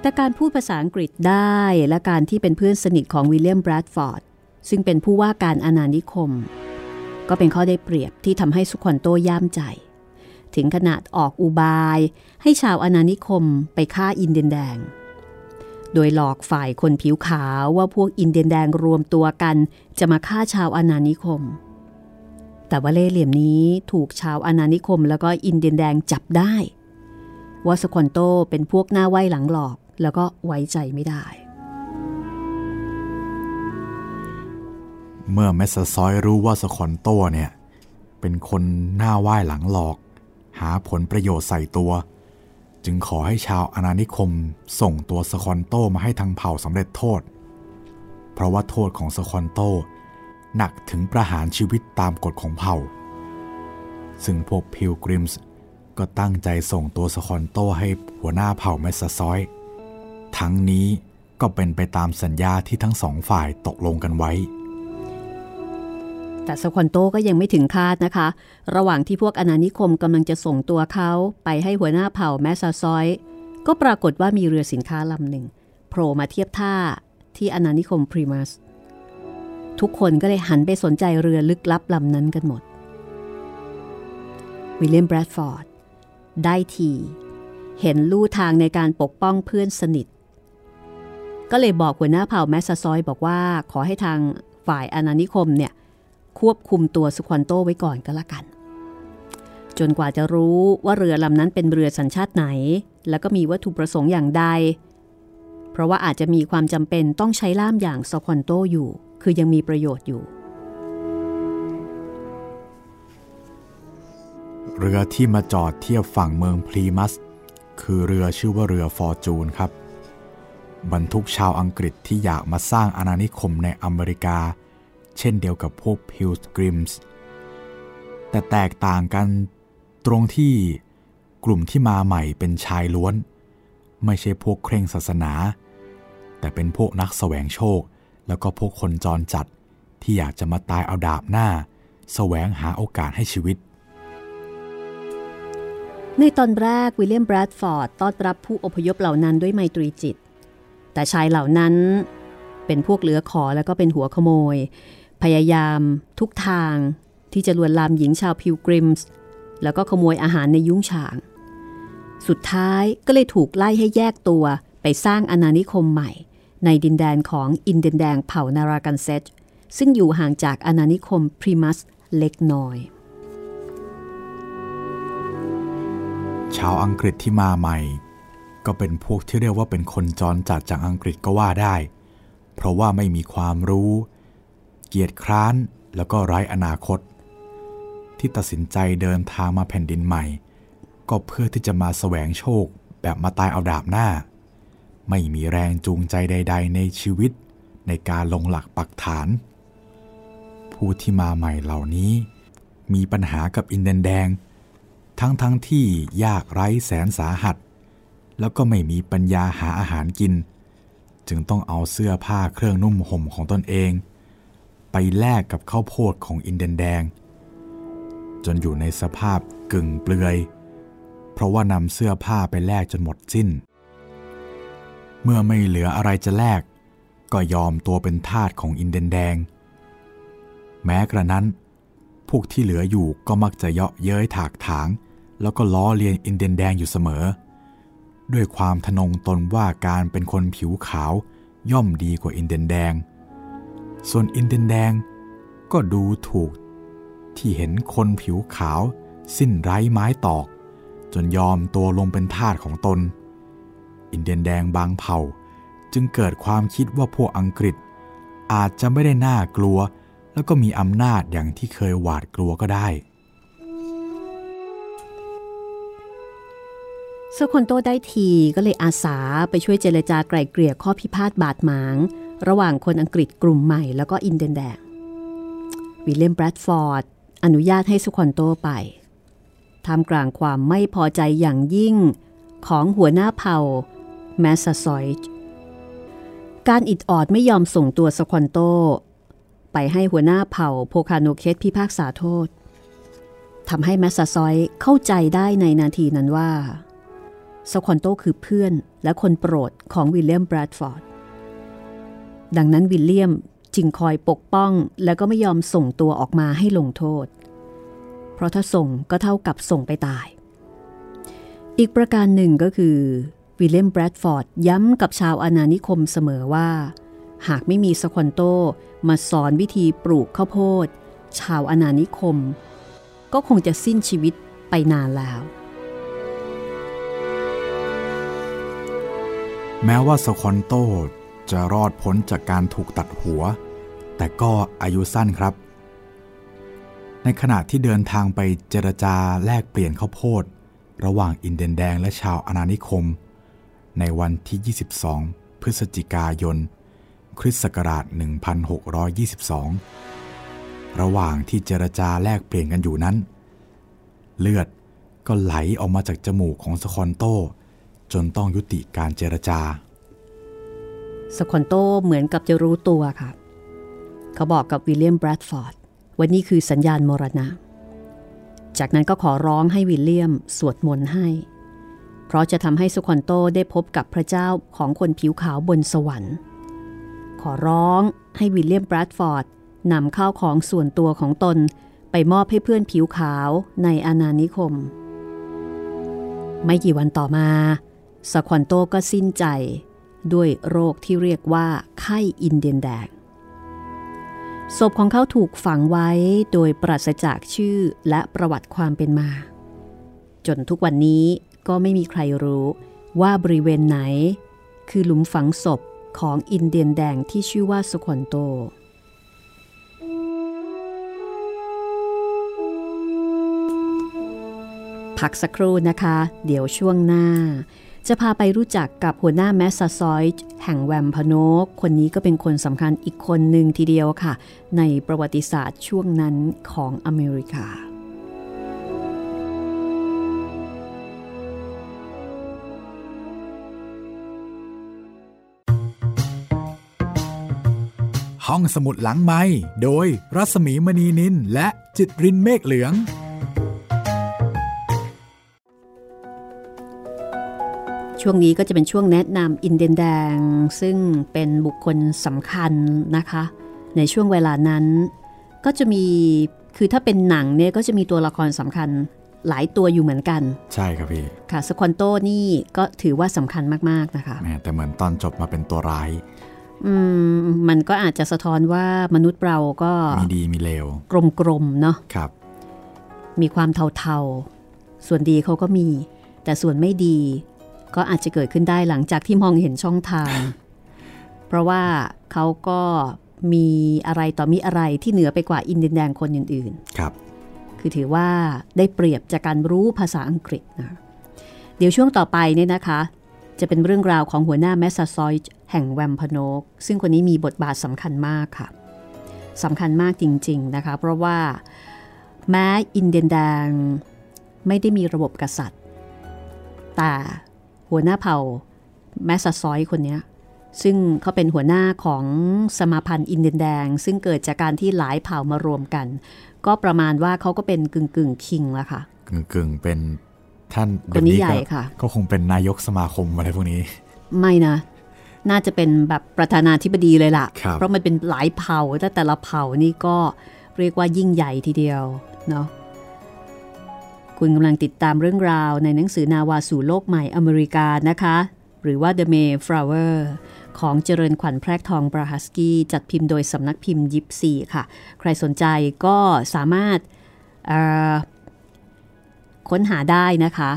แต่การพูดภาษาอังกฤษได้และการที่เป็นเพื่อนสนิทของวิลเลียมแบรดฟอร์ดซึ่งเป็นผู้ว่าการอาณานิคม ก็เป็นข้อได้เปรียบที่ทำให้สควอนโตย่ามใจ ถึงขนาดออกอุบาย ให้ชาวอาณานิคมไปฆ่าอินเดียนแดง โดยหลอกฝ่ายคนผิวขาวว่าพวกอินเดียนแดงรวมตัวกันจะมาฆ่าชาวอาณานิคม แต่ว่าเล่ห์เหลี่ยมนี้ถูกชาวอาณานิคมแล้วก็อินเดียนแดงจับได้ว่าสควอนโตเป็นพวกหน้าไหว้หลังหลอก แล้วก็ไว้ใจไม่ได้ เมื่อแมสซาซอยรู้ว่าสควอนโตเนี่ยเป็นคนหน้าไหว้หลังหลอก หาผลประโยชน์ใส่ตัว จึงขอให้ชาวอาณานิคมส่งตัวสคอนโตมาให้ทางเผ่าสำเร็จโทษ เพราะว่าโทษของสคอนโตหนักถึงประหารชีวิตตามกฎของเผ่า ซึ่งพวกพิลกริมส์ก็ตั้งใจส่งตัวสคอนโตให้หัวหน้าเผ่าแมสซอย ทั้งนี้ก็เป็นไปตามสัญญาที่ทั้งสองฝ่ายตกลงกันไว้ แต่สควอนโตก็ยังไม่ถึงฆาตนะคะ ระหว่างที่พวกอาณานิคมกำลังจะส่งตัวเขาไปให้หัวหน้าเผ่าแมสซาซอย ก็ปรากฏว่ามีเรือสินค้าลำหนึ่งโผล่มาเทียบท่าที่อาณานิคมพลีมัธ ทุกคนก็เลยหันไปสนใจเรือลึกลับลำนั้นกันหมด วิลเลียมแบรดฟอร์ดได้ทีเห็นลู่ทางในการปกป้องเพื่อนสนิท ก็เลยบอกหัวหน้าเผ่าแมสซาซอยบอกว่าขอให้ทางฝ่ายอาณานิคมเนี่ย ควบคุมตัวสุควอนโตไว้ก่อนก็แล้วกัน จนกว่าจะรู้ว่าเรือลำนั้นเป็นเรือสัญชาติไหน แล้วก็มีวัตถุประสงค์อย่างใด เพราะว่าอาจจะมีความจำเป็นต้องใช้ล่ามอย่างสุควอนโตอยู่ คือยังมีประโยชน์อยู่ เรือที่มาจอดเทียบฝั่งเมืองพลีมัส คือเรือชื่อว่าเรือฟอร์จูนครับบรรทุกชาวอังกฤษที่อยากมาสร้างอาณานิคมในอเมริกา เช่นเดียวกับพวกพิลส์กริมส์แต่แตกต่างกันตรงที่กลุ่มที่มาใหม่เป็นชายล้วน ไม่ใช่พวกเคร่งศาสนา แต่เป็นพวกนักแสวงโชค แล้วก็พวกคนจรจัดที่อยากจะมาตายเอาดาบหน้าแสวงหาโอกาสให้ชีวิต ในตอนแรกวิลเลียมแบรดฟอร์ดต้อนรับผู้อพยพเหล่านั้นด้วยไมตรีจิต แต่ชายเหล่านั้นเป็นพวกเหลือขอแล้วก็เป็นหัวขโมย พยายามทุกทางที่จะลวนลามหญิงชาวพิลกริมส์แล้วก็ขโมยอาหารในยุ้งฉาง สุดท้ายก็เลยถูกไล่ให้แยกตัวไปสร้างอาณานิคมใหม่ ในดินแดนของอินเดียนแดงเผ่านาร์รากันเซตต์ซึ่งอยู่ห่างจากอาณานิคมพลีมัธเล็กน้อย ชาวอังกฤษที่มาใหม่ ก็เป็นพวกที่เรียกว่าเป็นคนจรจัดจากอังกฤษก็ว่าได้ เพราะว่าไม่มีความรู้ เกียรติคร้านแล้วก็ไร้อนาคต ที่ตัดสินใจเดินทางมาแผ่นดินใหม่ ก็เพื่อที่จะมาแสวงโชคแบบมาตายเอาดาบหน้า ไม่มีแรงจูงใจใด ๆ ในชีวิตในการลงหลักปักฐาน ผู้ที่มาใหม่เหล่านี้ มีปัญหากับอินเดนแดง ทั้งทั้งที่ยากไร้แสนสาหัส แล้วก็ไม่มีปัญญาหาอาหารกิน จึงต้องเอาเสื้อผ้าเครื่องนุ่มห่มของตนเอง ไปแลกกับข้าวโพดของอินเดียนแดง จนอยู่ในสภาพกึ่งเปลือย เพราะว่านำเสื้อผ้าไปแลกจนหมดสิ้น เมื่อไม่เหลืออะไรจะแลก ก็ยอมตัวเป็นทาสของอินเดียนแดง แม้กระนั้น พวกที่เหลืออยู่ก็มักจะเยาะเย้ยถากถาง แล้วก็ล้อเลียนอินเดียนแดงอยู่เสมอ ด้วยความทนงตนว่าการเป็นคนผิวขาวย่อมดีกว่าอินเดียนแดง ส่วนอินเดียนแดงก็ดูถูกที่เห็นคนผิวขาว สิ้นไร้ไม้ตอก จนยอมตัวลงเป็นทาสของตน อินเดียนแดงบางเผ่าจึงเกิดความคิดว่าพวกอังกฤษ อาจจะไม่ได้น่ากลัว แล้วก็มีอำนาจอย่างที่เคยหวาดกลัวก็ได้สควอนโตได้ทีก็เลยอาสาไปช่วยเจรจาไกล่เกลี่ยข้อพิพาทบาดหมาง ระหว่างคนอังกฤษกลุ่มใหม่แล้วก็อินเดียนแดงวิลเลียมแบรดฟอร์ดอนุญาตให้สควอนโตไปท่ามกลางความไม่พอใจอย่างยิ่งของหัวหน้าเผ่าแมสซาซอยการอิดออดไม่ยอมส่งตัวสควอนโต ไปให้หัวหน้าเผ่าโพคาโนเคสพิพากษาโทษทำให้แมสซาซอยเข้าใจได้ในนาทีนั้นว่าสควอนโตคือเพื่อนและคนโปรดของวิลเลียมแบรดฟอร์ด ดังนั้นวิลเลียมจึงคอยปกป้องและก็ไม่ยอมส่งตัวออกมาให้ลงโทษ เพราะถ้าส่งก็เท่ากับส่งไปตาย อีกประการหนึ่งก็คือวิลเลียมแบรดฟอร์ดย้ำกับชาวอาณานิคมเสมอว่า หากไม่มีสควอนโตมาสอนวิธีปลูกข้าวโพด ชาวอาณานิคม ก็คงจะสิ้นชีวิตไปนานแล้ว แม้ว่าสควอนโต จะรอดพ้นจากการถูกตัดหัว แต่ก็อายุสั้นครับ ในขณะที่เดินทางไปเจรจาแลกเปลี่ยนข้าวโพด ระหว่างอินเดียนแดงและชาวอาณานิคม ในวันที่ 22 พฤศจิกายน คริสต์ศักราช 1622 ระหว่างที่เจรจาแลกเปลี่ยนกันอยู่นั้น เลือดก็ไหลออกมาจากจมูกของสควอนโตจนต้องยุติการเจรจา สควอนโตเหมือนกับจะรู้ตัวค่ะ เขาบอกกับวิลเลียมแบรดฟอร์ดว่านี่คือสัญญาณมรณะ จากนั้นก็ขอร้องให้วิลเลียมสวดมนต์ให้ เพราะจะทำให้สควอนโตได้พบกับพระเจ้าของคนผิวขาวบนสวรรค์ ขอร้องให้วิลเลียมแบรดฟอร์ดนำข้าวของส่วนตัวของตนไปมอบให้เพื่อนผิวขาวในอาณานิคม ไม่กี่วันต่อมาสควอนโตก็สิ้นใจ ด้วยโรคที่เรียกว่าไข้อินเดียนแดง ศพของเขาถูกฝังไว้โดยปราศจากชื่อและประวัติความเป็นมา จนทุกวันนี้ก็ไม่มีใครรู้ว่าบริเวณไหน คือหลุมฝังศพของอินเดียนแดงที่ชื่อว่าสควอนโตพักสักครู่นะคะ เดี๋ยวช่วงหน้า จะพาไปรู้จักกับหัวหน้าแมสซาซอยด์แห่งแวมพโนก คนนี้ก็เป็นคนสำคัญอีกคนหนึ่งทีเดียวค่ะ ในประวัติศาสตร์ช่วงนั้นของอเมริกาห้องสมุดหลังไม้โดยรัศมีมณีนินและจิตรินเมฆเหลือง ช่วงนี้ก็จะเป็นช่วงแนะนำอินเดียนแดง ซึ่งเป็นบุคคลสำคัญนะคะ ในช่วงเวลานั้น ก็จะมีคือถ้าเป็นหนังเนี่ยก็จะมีตัวละครสำคัญหลายตัวอยู่เหมือนกัน ใช่ครับพี่ค่ะสควอนโตนี่ก็ถือว่าสำคัญมาก ๆ นะคะแหมแต่เหมือนตอนจบมาเป็นตัวร้ายอืมมันก็อาจจะสะท้อนว่ามนุษย์เราก็ มีดีมีเลวกลมๆเนาะครับ มีความเทาๆ ส่วนดีเขาก็มี แต่ส่วนไม่ดี ก็อาจจะเกิดขึ้นได้หลังจากที่มองเห็นช่องทาง เพราะว่าเขาก็มีอะไรต่อมีอะไรที่เหนือไปกว่าอินเดียนแดงคนอื่นครับๆคือถือว่าได้เปรียบจากการรู้ภาษาอังกฤษนะ เดี๋ยวช่วงต่อไปเนี่ยนะคะ จะเป็นเรื่องราวของหัวหน้าแมสซาซอยด์แห่งแวมพโนก ซึ่งคนนี้มีบทบาทสำคัญมากค่ะสำคัญมากจริง ๆนะคะ เพราะว่าแม้อินเดียนแดงไม่ได้มีระบบกษัตริย์ แต่ หัวหน้าเผ่าแมสซาซอยด์คนเนี้ยซึ่งเขาเป็นหัวหน้าของสมาพันธ์อินเดียนแดง ซึ่งเกิดจากการที่หลายเผ่ามารวมกัน ก็ประมาณว่าเขาก็เป็นกึ่งกึ่งคิงละค่ะกึ่งกึ่งๆเป็นท่านคนนี้เดี๋ยวใหญ่ก็ค่ะ ก็คงเป็นนายกสมาคมอะไรพวกนี้ ไม่นะ น่าจะเป็นแบบประธานาธิบดีเลยล่ะครับเพราะมันเป็นหลายเผ่าแต่แต่ละเผ่านี่ก็เรียกว่ายิ่งใหญ่ทีเดียวเนาะ คุณกำลังติดตามเรื่องราวในหนังสือนาวาสู่โลกใหม่อเมริกานะคะ หรือว่า The Mayflower ของเจริญขวัญแพรกทองบราฮัสกี้ จัดพิมพ์โดยสำนักพิมพ์ยิปซีค่ะ ใครสนใจก็สามารถค้นหาได้นะคะ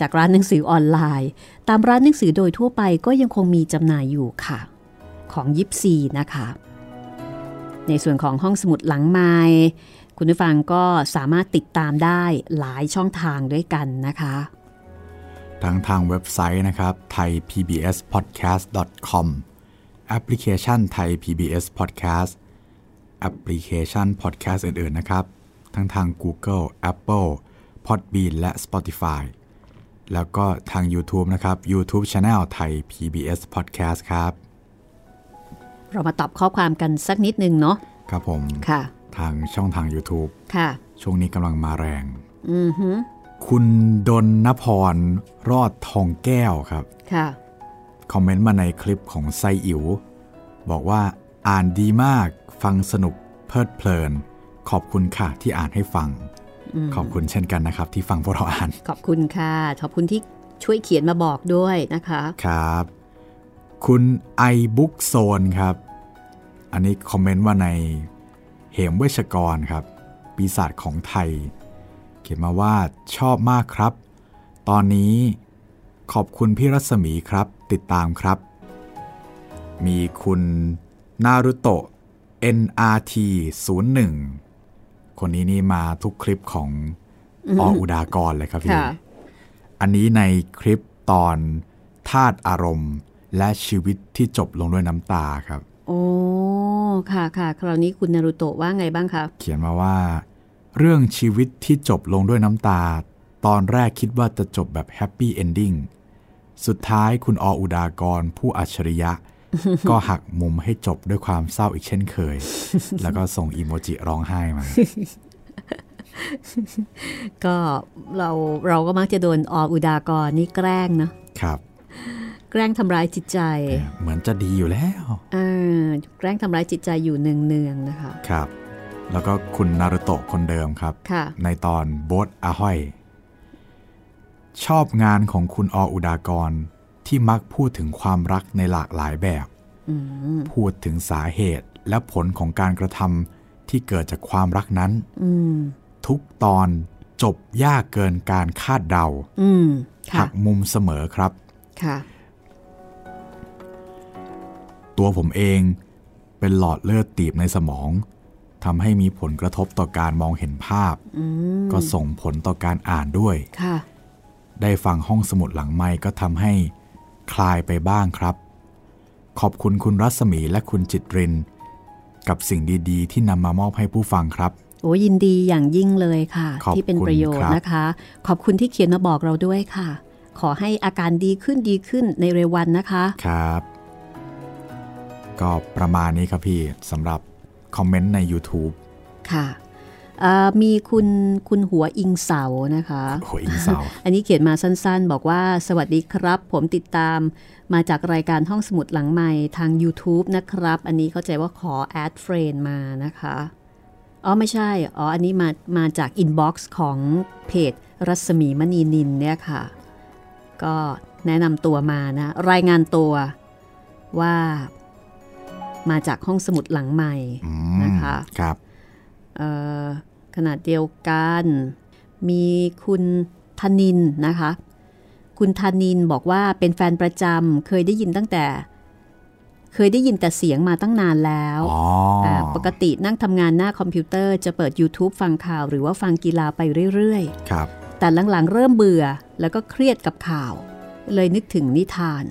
จากร้านหนังสือออนไลน์ ตามร้านหนังสือโดยทั่วไปก็ยังคงมีจำหน่ายอยู่ค่ะ ของยิปซีนะคะ ในส่วนของห้องสมุดหลังไม้ คุณผู้ฟังก็สามารถติดตามได้หลายช่องทางด้วยกันนะคะทั้งทางเว็บไซต์นะครับ thaipbspodcast.com แอปพลิเคชัน Thai PBS Podcast แอปพลิเคชัน podcast อื่น ๆ นะครับ ทั้งทาง Google Apple Podbean และ Spotify แล้วก็ทาง YouTube นะครับ YouTube Channel Thai PBS Podcast ครับ เรามาตอบข้อความกันสักนิดนึงเนาะ ครับผม ค่ะ ทางช่องทาง YouTube ค่ะ ช่วงนี้กำลังมาแรง อือฮึคุณดนนพร รอดทองแก้วครับ ค่ะ คอมเมนต์มาในคลิปของไซอิ๋วบอกว่าอ่านดีมาก ฟังสนุกเพลิดเพลิน ขอบคุณค่ะที่อ่านให้ฟัง ขอบคุณเช่นกันนะครับ ที่ฟังพวกเราอ่าน ขอบคุณค่ะ ขอบคุณที่ช่วยเขียนมาบอกด้วยนะคะ ครับ คุณไอบุ๊กโซนครับ อันนี้คอมเมนต์ว่าในเห มเวชกรครับ ปีศาจของไทย เขียนมาว่าชอบมากครับ ตอนนี้ขอบคุณพี่รัศมีครับ ติดตามครับ มีคุณนารุโตะ NRT 01คนนี้นี่มาทุกคลิปของออุดากรเลยครับพี่ค่ะอันนี้ในคลิปตอนธาตุอารมณ์ และชีวิตที่จบลงด้วยน้ำตาครับ โอ้ค่ะค่ะคราวนี้คุณนารุโตะว่าไงบ้างคะเขียนมาว่า เรื่องชีวิตที่จบลงด้วยน้ำตา ตอนแรกคิดว่าจะจบแบบแฮปปี้เอนดิ้งสุดท้ายคุณออุดากรผู้อัจฉริยะ ก็หักมุมให้จบด้วยความเศร้าอีกเช่นเคย แล้วก็ส่งอีโมจิร้องไห้มาก็เราเราก็มักจะโดนออุดากรนี่แกล้งเนาะครับ แกล้งทำร้ายจิตใจ เหมือนจะดีอยู่แล้วเออแกล้งทำร้ายจิตใจอยู่เนืองๆนะคะครับ แล้วก็คุณนารุโตะคนเดิมครับค่ะในตอนโบทอาห้อย ชอบงานของคุณออุดากรที่มักพูดถึงความรักในหลากหลายแบบอืมพูดถึงสาเหตุและผลของการกระทำที่เกิดจากความรักนั้นอืมทุกตอนจบยากเกินการคาดเดาอืมค่ะหักมุมเสมอครับค่ะ ตัวผมเองเป็นหลอดเลือดตีบในสมองทำให้มีผลกระทบต่อการมองเห็นภาพอืมก็ส่งผลต่อการอ่านด้วยค่ะได้ฟังห้องสมุดหลังไม้ก็ทำให้คลายไปบ้างครับ ขอบคุณคุณรัศมีและคุณจิตริน กับสิ่งดีๆ ที่นำมามอบให้ผู้ฟังครับโอ้ยินดีอย่างยิ่งเลยค่ะขอบคุณที่เป็นประโยชครัน์บนะคะ ขอบคุณที่เขียนมาบอกเราด้วยค่ะ ขอให้อาการดีขึ้นดีขึ้นในเร็ววันนะคะ ครับ ก็ประมาณนี้ครับพี่สำหรับคอมเมนต์ใน YouTube ค่ะเอ่อมีคุณคุณหัวอิงเสานะคะหัวอิงเสาอันนี้เขียนมาสั้นๆ บอกว่าสวัสดีครับ ผมติดตามมาจากรายการห้องสมุดหลังใหม่ทาง YouTube นะครับ อันนี้เข้าใจว่าขอแอดเฟรนมานะคะ อ๋อไม่ใช่ อ๋อ อันนี้มามาจาก inbox ของเพจรัศมีมณีนินเนี่ยค่ะ ก็แนะนำตัวมานะ รายงานตัวว่า มาจากห้องสมุดหลังใหม่อืมนะคะครับเอ่อขนาดเดียวกัน มีคุณธนินนะคะ คุณธนินบอกว่าเป็นแฟนประจำเคยได้ยินตั้งแต่ เคยได้ยินแต่เสียงมาตั้งนานแล้วออ๋อ อ่าปกตินั่งทำงานหน้าคอมพิวเตอร์จะเปิด YouTube ฟังข่าวหรือว่าฟังกีฬาไปเรื่อยครับๆแต่หลังๆ เริ่มเบื่อแล้วก็เครียดกับข่าว เลยนึกถึงนิทาน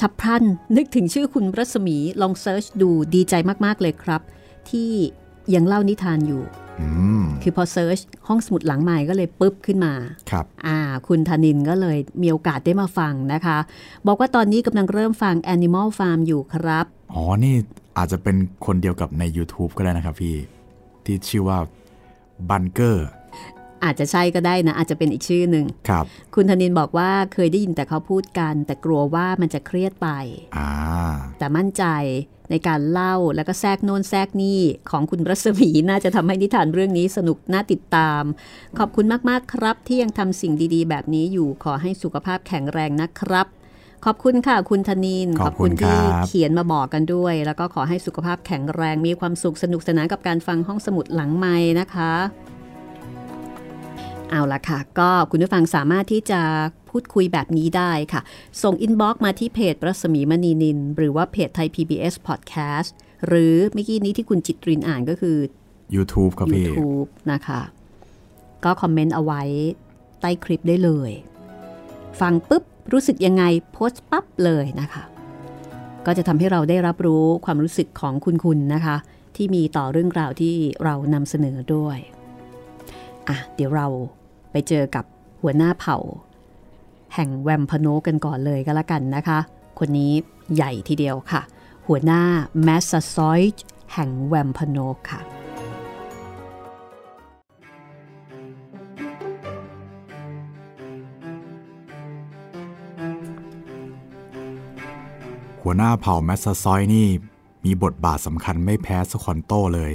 ฉับพลัน นึกถึงชื่อคุณรัศมีลอง search ดูดีใจมาก ๆ เลยครับ ที่ยังเล่านิทานอยู่อืมคือพอ search ห้องสมุดหลังไมค์ก็เลยปุ๊บขึ้นมา ครับ อ่า คุณธนินก็เลยมีโอกาสได้มาฟังนะคะ บอกว่าตอนนี้กำลังเริ่มฟัง Animal Farm อยู่ครับ อ๋อ นี่อาจจะเป็นคนเดียวกับใน YouTube ก็ได้นะครับพี่ ที่ชื่อว่าบันเกอร์ อาจจะใช่ก็ได้นะ อาจจะเป็นอีกชื่อหนึ่งครับ คุณธนินบอกว่าเคยได้ยินแต่เขาพูดกัน แต่กลัวว่ามันจะเครียดไปอ่าแต่มั่นใจในการเล่าแล้วก็แทรกโน้นแทรกนี่ของคุณรัศมีน่าจะทำให้นิทานเรื่องนี้สนุกน่าติดตาม ขอบคุณมากๆครับ ที่ยังทำสิ่งดีๆ แบบนี้อยู่ขอให้สุขภาพแข็งแรงนะครับ ขอบคุณค่ะคุณธนิน ขอบคุณที่ครับเขียนมาบอกกันด้วย แล้วก็ขอให้สุขภาพแข็งแรงมีความสุขสนุกสนานกับการฟังห้องสมุดหลังไมค์นะคะ เอาละค่ะ ก็คุณผู้ฟังสามารถที่จะพูดคุยแบบนี้ได้ค่ะ ส่ง inbox มาที่เพจรัศมีมณีนิล หรือว่าเพจไทย PBS Podcast หรือเมื่อกี้นี้ที่คุณจิตรินอ่านก็คือ YouTube ครับพี่ YouTube นะคะ ก็ comment เอาไว้ใต้คลิปได้เลย ฟังปุ๊บ รู้สึกยังไงโพสต์ปั๊บเลยนะคะ ก็จะทำให้เราได้รับรู้ความรู้สึกของคุณคุณนะคะ ที่มีต่อเรื่องราวที่เรานำเสนอด้วย อะ เดี๋ยวเรา ไปเจอกับหัวหน้าเผ่า แห่งแวมพโนกันก่อนเลยก็แล้วกันนะคะ คนนี้ใหญ่ทีเดียวค่ะ หัวหน้าแมสซาซอยแห่งแวมพโนค่ะหัวหน้าเผ่าแมสซาซอยนี่มีบทบาทสำคัญไม่แพ้สคอนโตเลย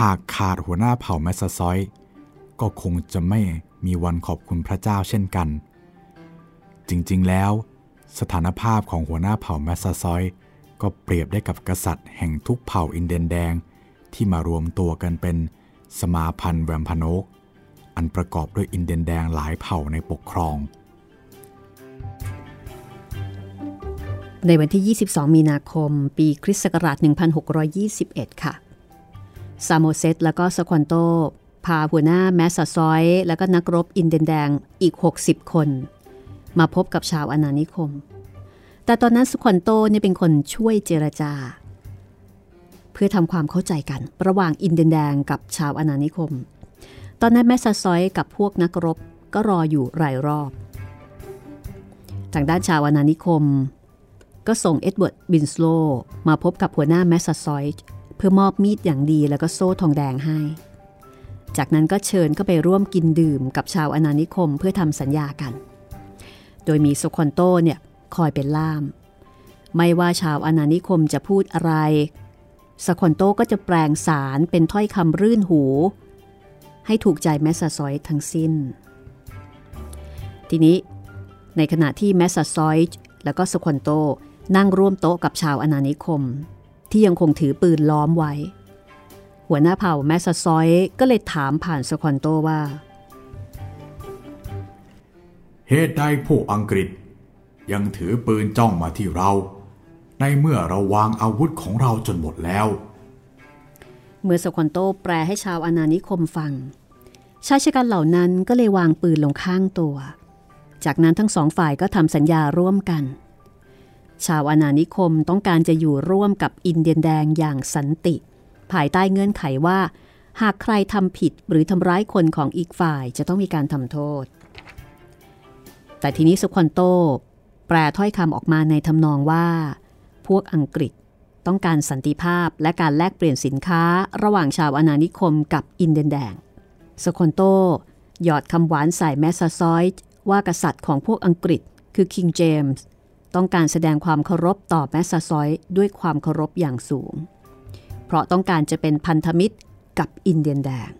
หากขาดหัวหน้าเผ่าแมสซาซอย ก็คงจะไม่มีวันขอบคุณพระเจ้าเช่นกัน จริงๆแล้ว สถานภาพของหัวหน้าเผ่าแมสซาซอย ก็เปรียบได้กับกษัตริย์แห่งทุกเผ่าอินเดียนแดง ที่มารวมตัวกันเป็นสมาพันธ์แวมพนก อันประกอบด้วยอินเดียนแดงหลายเผ่าในปกครอง ในวันที่ 22 มีนาคม ปีคริสต์ศักราช 1621 ค่ะ ซาโมเซตแล้วก็สควอนโต พาหัวหน้าแมสซาซอย แล้วก็นักรบอินเดียนแดงอีก 60 คน มาพบกับชาวอาณานิคม แต่ตอนนั้นสควอนโตเนี่ยเป็นคนช่วยเจรจา เพื่อทำความเข้าใจกัน ระหว่างอินเดียนแดงกับชาวอาณานิคม ตอนนั้นแมสซาซอยกับพวกนักรบก็รออยู่รายรอบ ทางด้านชาวอาณานิคม ก็ส่งเอ็ดเวิร์ดวินสโลมาพบกับหัวหน้าแมสซาซอยเพื่อมอบมีดอย่างดีแล้วก็โซ่ทองแดงให้ จากนั้นก็เชิญเข้าไปร่วมกินดื่มกับชาวอาณานิคมเพื่อทำสัญญากัน โดยมีสควอนโตเนี่ยคอยเป็นล่าม ไม่ว่าชาวอาณานิคมจะพูดอะไรสคอนโตก็จะแปลงสารเป็นถ้อยคำรื่นหู ให้ถูกใจแมสซาซอยทั้งสิ้น ทีนี้ในขณะที่แมสซาซอยและก็สคอนโตนั่งร่วมโต๊ะกับชาวอาณานิคม ที่ยังคงถือปืนล้อมไว้ หัวหน้าเผ่าแมสซาซอยก็เลยถามผ่านสคอนโตว่า เหตุใดพวกอังกฤษ ยังถือปืนจ้องมาที่เรา ในเมื่อเราวางอาวุธของเราจนหมดแล้ว เมื่อสคอนโตแปลให้ชาวอาณานิคมฟังชายชะกันเหล่านั้นก็เลยวางปืนลงข้างตัว จากนั้นทั้งสองฝ่ายก็ทำสัญญาร่วมกัน ชาวอาณานิคมต้องการจะอยู่ร่วมกับอินเดียนแดงอย่างสันติ ภายใต้เงื่อนไขว่า หากใครทำผิดหรือทำร้ายคนของอีกฝ่ายจะต้องมีการทำโทษ แต่ทีนี้สควอนโตแปลถ้อยคำออกมาในทำนองว่า พวกอังกฤษต้องการสันติภาพและการแลกเปลี่ยนสินค้าระหว่างชาวอาณานิคมกับอินเดียนแดงสควอนโตหยอดคำหวานใส่แมสซาซอยด์ว่ากษัตริย์ของพวกอังกฤษคือคิงเจมส์ต้องการแสดงความเคารพต่อแมสซาซอยด์ด้วยความเคารพอย่างสูง เพราะต้องการจะเป็นพันธมิตรกับอินเดียนแดง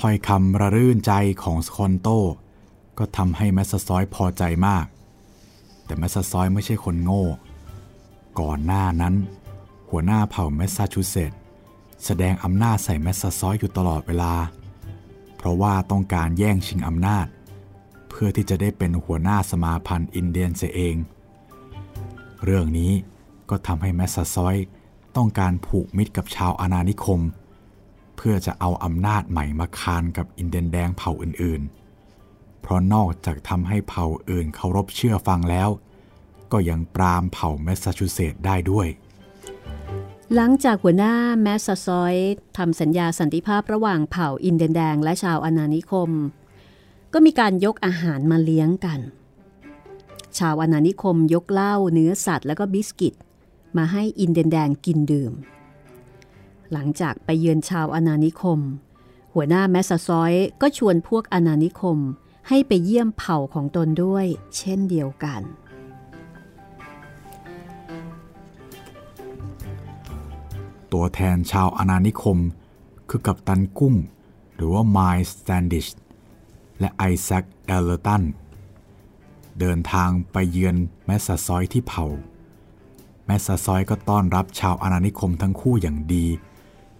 ถ้อยคำระรื่นใจของสคอนโต ก็ทำให้แมสซอยพอใจมาก แต่แมสซอยไม่ใช่คนโง่ ก่อนหน้านั้น หัวหน้าเผ่าแมสซาชูเซตส์แสดงอำนาจใส่แมสซอยอยู่ตลอดเวลา เพราะว่าต้องการแย่งชิงอำนาจ เพื่อที่จะได้เป็นหัวหน้าสมาพันธ์อินเดียนเสียเอง เรื่องนี้ ก็ทำให้แมสซาซอยต้องการผูกมิตรกับชาวอาณานิคม เพื่อจะเอาอำนาจใหม่มาคานกับอินเดียนแดงเผ่าอื่นๆ เพราะนอกจากทำให้เผ่าอื่นเคารพเชื่อฟังแล้ว ก็ยังปรามเผ่าแมสซาชูเซตส์ได้ด้วยหลังจากหัวหน้าแมสซาซอยทำสัญญาสันติภาพระหว่างเผ่าอินเดียนแดงและชาวอาณานิคม ก็มีการยกอาหารมาเลี้ยงกัน ชาวอาณานิคมยกเหล้าเนื้อสัตว์และก็บิสกิต มาให้อินเดียนแดงกินดื่ม หลังจากไปเยือนชาวอาณานิคม หัวหน้าแมสซาซอยก็ชวนพวกอาณานิคมให้ไปเยี่ยมเผ่าของตนด้วย เช่นเดียวกัน ตัวแทนชาวอาณานิคม คือกัปตันกุ้ง หรือว่าไมล์สแตนดิชและไอแซคเอลเลอร์ตันเดินทางไปเยือนแมสซาซอยที่เผ่า แมสซาซอยก็ต้อนรับชาวอาณานิคมทั้งคู่อย่างดี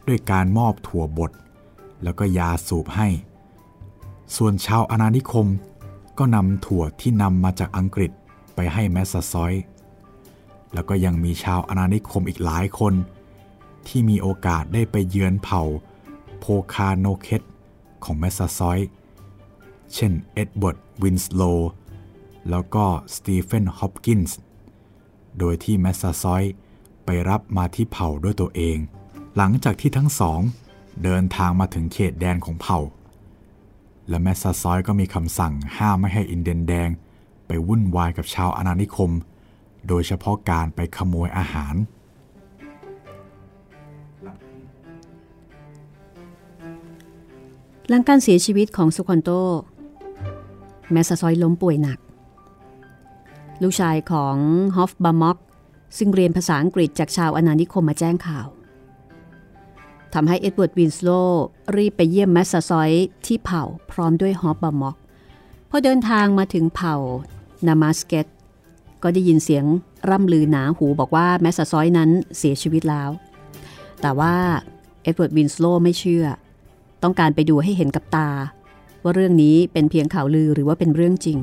ด้วยการมอบถั่วบดแล้วก็ยาสูบให้ ส่วนชาวอาณานิคมก็นำถั่วที่นำมาจากอังกฤษไปให้แมสซาซอย แล้วก็ยังมีชาวอาณานิคมอีกหลายคน ที่มีโอกาสได้ไปเยือนเผ่าโพคาโนเคตของแมสซาซอย เช่นเอ็ดเวิร์ดวินสโลแล้วก็สตีเฟนฮอปกินส์ โดยที่แมสซาซอยไปรับมาที่เผ่าด้วยตัวเอง หลังจากที่ทั้งสอง เดินทางมาถึงเขตแดนของเผ่า และแมสซาซอยก็มีคำสั่งห้ามไม่ให้อินเดียนแดง ไปวุ่นวายกับชาวอาณานิคม โดยเฉพาะการไปขโมยอาหารหลังการเสียชีวิตของสควอนโต แมสซาซอยล้มป่วยหนัก ลูกชายของฮอฟบามอกซึ่งเรียนภาษาอังกฤษจากชาวอาณานิคมมาแจ้งข่าวทำให้เอ็ดเวิร์ดวินสโลรีบไปเยี่ยมแมสซาซอยที่เผ่าพร้อมด้วยฮอฟบามอกพอเดินทางมาถึงเผ่านามาสเกตก็ได้ยินเสียงร่ำลือหนาหูบอกว่าแมสซาซอยนั้นเสียชีวิตแล้ว แต่ว่าเอ็ดเวิร์ดวินสโลไม่เชื่อ ต้องการไปดูให้เห็นกับตา ว่าเรื่องนี้เป็นเพียงข่าวลือหรือว่าเป็นเรื่องจริง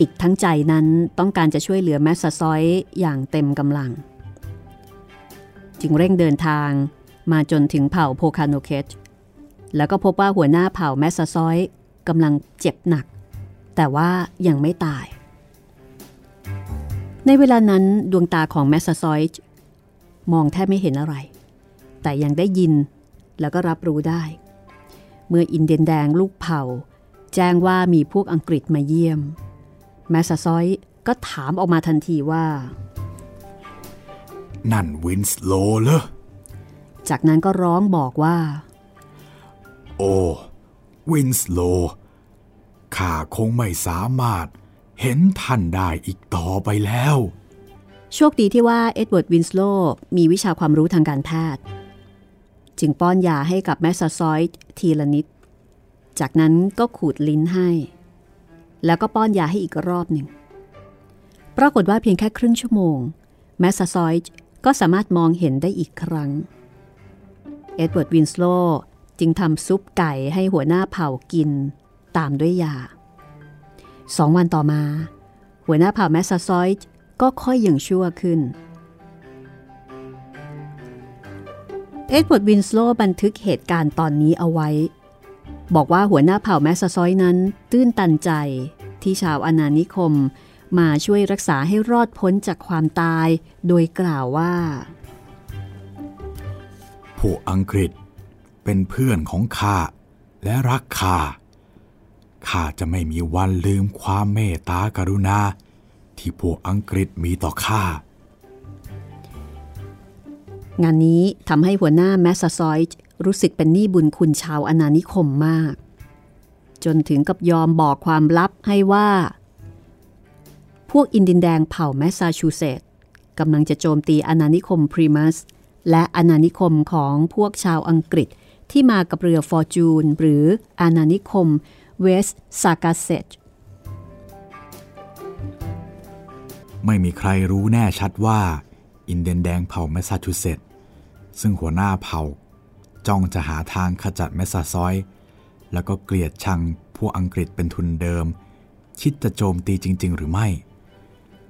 อีกทั้งใจนั้นต้องการจะช่วยเหลือแมสซาซอยอย่างเต็มกำลัง จึงเร่งเดินทางมาจนถึงเผ่าโพคาโนเคตแล้วก็พบว่าหัวหน้าเผ่าแมสซาซอยกำลังเจ็บหนัก แต่ว่ายังไม่ตาย ในเวลานั้นดวงตาของแมสซาซอยมองแทบไม่เห็นอะไร แต่ยังได้ยินแล้วก็รับรู้ได้ เมื่ออินเดียนแดงลูกเผ่า แจ้งว่ามีพวกอังกฤษมาเยี่ยม แมสซาซอยก็ถามออกมาทันทีว่า นั่นวินสโลเหรอ จากนั้นก็ร้องบอกว่า โอ้วินสโลข้าคงไม่สามารถเห็นท่านได้อีกต่อไปแล้ว โชคดีที่ว่าเอ็ดเวิร์ดวินสโลมีวิชาความรู้ทางการแพทย์ จึงป้อนยาให้กับแมสซาซอยด์ทีละนิด จากนั้นก็ขูดลิ้นให้ แล้วก็ป้อนยาให้อีกรอบหนึ่ง ปรากฏว่าเพียงแค่ครึ่งชั่วโมง แมสซาซอยด์ก็สามารถมองเห็นได้อีกครั้ง เอ็ดเวิร์ดวินสโลจึงทำซุปไก่ให้หัวหน้าเผ่ากินตามด้วยยา สองวันต่อมา หัวหน้าเผ่าแมสซาซอยด์ก็ค่อยอย่างชั่วขึ้น เอ็ดเวิร์ดวินสโลบันทึกเหตุการณ์ตอนนี้เอาไว้ บอกว่าหัวหน้าเผ่าแมสซาซอยนั้น ตื้นตันใจที่ชาวอาณานิคม มาช่วยรักษาให้รอดพ้นจากความตาย โดยกล่าวว่า พวกอังกฤษเป็นเพื่อนของข้าและรักข้าข้าจะไม่มีวันลืมความเมตตากรุณา ที่พวกอังกฤษมีต่อข้างานนี้ทำให้หัวหน้าแมสซาซอยด์ รู้สึกเป็นหนี้บุญคุณชาวอาณานิคมมาก จนถึงกับยอมบอกความลับให้ว่า พวกอินเดียนแดงเผ่าแมสซาชูเซตส์กำลังจะโจมตีอาณานิคมพลีมัธและอาณานิคมของพวกชาวอังกฤษที่มากับเรือฟอร์จูนหรืออาณานิคมเวสซากาเซตไม่มีใครรู้แน่ชัดว่า อินเดียนแดงเผ่าแมสซาชูเซตส์ซึ่งหัวหน้าเผ่า จ้องจะหาทางขจัดแมสซาซอย แล้วก็เกลียดชังพวกอังกฤษเป็นทุนเดิม คิดจะโจมตีจริง ๆ หรือไม่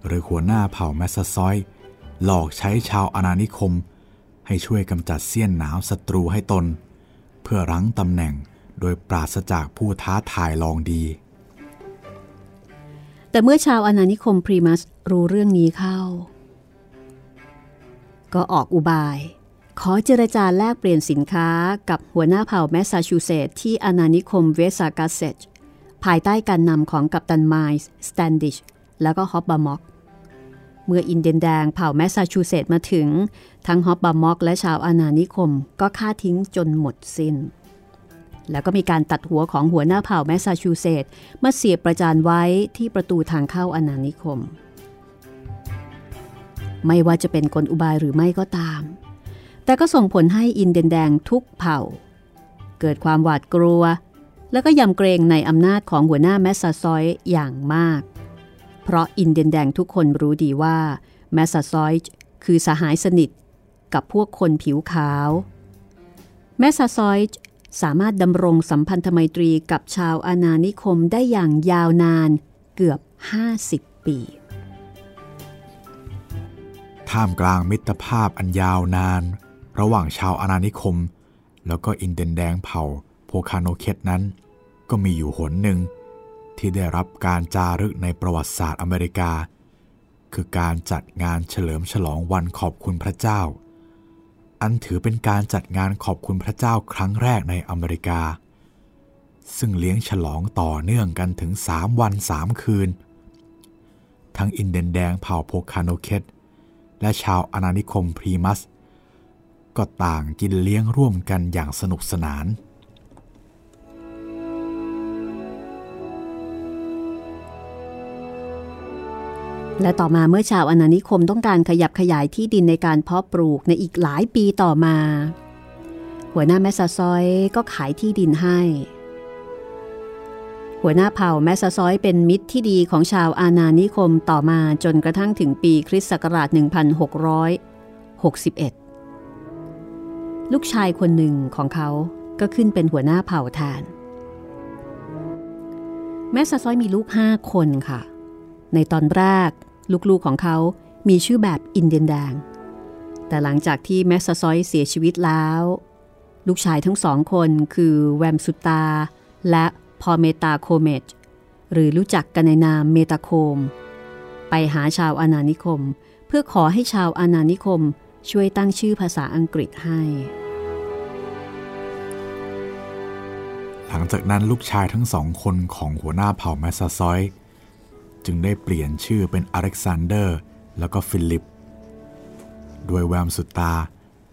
หรือหัวหน้าเผ่าแมสซาซอย หลอกใช้ชาวอาณานิคม ให้ช่วยกำจัดเสี้ยนหนามศัตรูให้ตน เพื่อรั้งตำแหน่งโดยปราศจากผู้ท้าทายลองดี แต่เมื่อชาวอาณานิคมพลีมัธรู้เรื่องนี้เข้า ก็ออกอุบาย ขอเจรจาแลกเปลี่ยนสินค้ากับหัวหน้าเผ่าแมสซาชูเซตส์ที่อาณานิคมเวสซากาเซตภายใต้การนำของกัปตันไมลส์สแตนดิชแล้วก็ฮอบบามอก เมื่ออินเดียนแดงเผ่าแมสซาชูเซตส์มาถึง ทั้งฮอบบามอกและชาวอาณานิคมก็ฆ่าทิ้งจนหมดสิ้น แล้วก็มีการตัดหัวของหัวหน้าเผ่าแมสซาชูเซตส์มาเสียบประจานไว้ที่ประตูทางเข้าอาณานิคม ไม่ว่าจะเป็นกลอุบายหรือไม่ก็ตาม แต่ก็ส่งผลให้อินเดียนแดงทุกเผ่า เกิดความหวาดกลัว แล้วก็ยำเกรงในอำนาจของหัวหน้าแมสซาซอยอย่างมาก เพราะอินเดียนแดงทุกคนรู้ดีว่าแมสซาซอยคือสหายสนิทกับพวกคนผิวขาว แมสซาซอยสามารถดำรงสัมพันธไมตรีกับชาวอาณานิคมได้อย่างยาวนานเกือบ 50 ปี ท่ามกลางมิตรภาพอันยาวนาน ระหว่างชาวอาณานิคม แล้วก็อินเดียนแดงเผ่าโพคาโนเคตนั้น ก็มีอยู่หนหนึ่งที่ได้รับการจารึกในประวัติศาสตร์อเมริกา คือการจัดงานเฉลิมฉลองวันขอบคุณพระเจ้า อันถือเป็นการจัดงานขอบคุณพระเจ้าครั้งแรกในอเมริกา ซึ่งเลี้ยงฉลองต่อเนื่องกันถึง 3 วัน 3 คืน ทั้งอินเดียนแดงเผ่าโพคาโนเคตและชาวอาณานิคมพรีมัส ก็ต่างกินเลี้ยงร่วมกันอย่างสนุกสนาน และต่อมาเมื่อชาวอาณานิคมต้องการขยับขยายที่ดินในการเพาะปลูกในอีกหลายปีต่อมา หัวหน้าแมสซาซอยก็ขายที่ดินให้ หัวหน้าเผ่าแมสซาซอยเป็นมิตรที่ดีของชาวอาณานิคมต่อมาจนกระทั่งถึงปีคริสต์ศักราช 1661 ลูกชายคนหนึ่งของเขาก็ขึ้นเป็นหัวหน้าเผ่าแทนแมสซาซอยมีลูกห้าคนค่ะ ในตอนแรกลูกๆของเขามีชื่อแบบอินเดียนแดง แต่หลังจากที่แมสซาซอยเสียชีวิตแล้ว ลูกชายทั้งสองคนคือแวมสุตา และพอเมตาโคเมตหรือรู้จักกันในนามเมตาโคม ไปหาชาวอาณานิคม เพื่อขอให้ชาวอาณานิคม ช่วยตั้งชื่อภาษาอังกฤษให้ หลังจากนั้นลูกชายทั้งสองคนของหัวหน้าเผ่าแมสซาซอย จึงได้เปลี่ยนชื่อเป็นอเล็กซานเดอร์ แล้วก็ฟิลิปโดยแวมสุตตา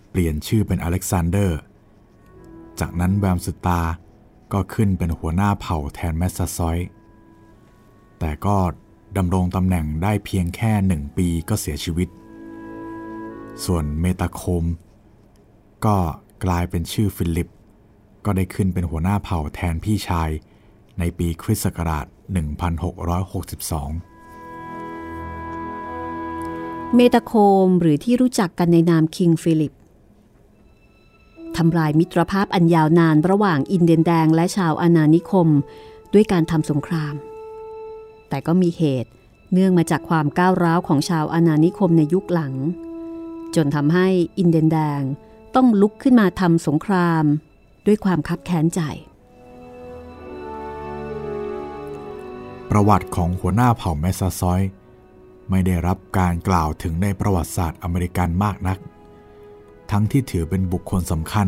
เปลี่ยนชื่อเป็นอเล็กซานเดอร์ จากนั้นแวมสุตตาก็ขึ้นเป็นหัวหน้าเผ่าแทนแมสซาซอย แต่ก็ดำรงตำแหน่งได้เพียงแค่หนึ่งปีก็เสียชีวิต ส่วนเมตาโคม ก็กลายเป็นชื่อฟิลิป ก็ได้ขึ้นเป็นหัวหน้าเผ่าแทนพี่ชาย ในปีคริสต์ศักราช 1662เมตาโคมหรือที่รู้จักกันในนามคิงฟิลิปทำลายมิตรภาพอันยาวนานระหว่างอินเดียนแดงและชาวอาณานิคม ด้วยการทำสงคราม แต่ก็มีเหตุเนื่องมาจากความก้าวร้าวของชาวอาณานิคมในยุคหลัง จนทำให้อินเดียนแดงต้องลุกขึ้นมาทำสงคราม ด้วยความคับแค้นใจ ประวัติของหัวหน้าเผ่าแมสซาซอย ไม่ได้รับการกล่าวถึงในประวัติศาสตร์อเมริกันมากนัก ทั้งที่ถือเป็นบุคคลสำคัญ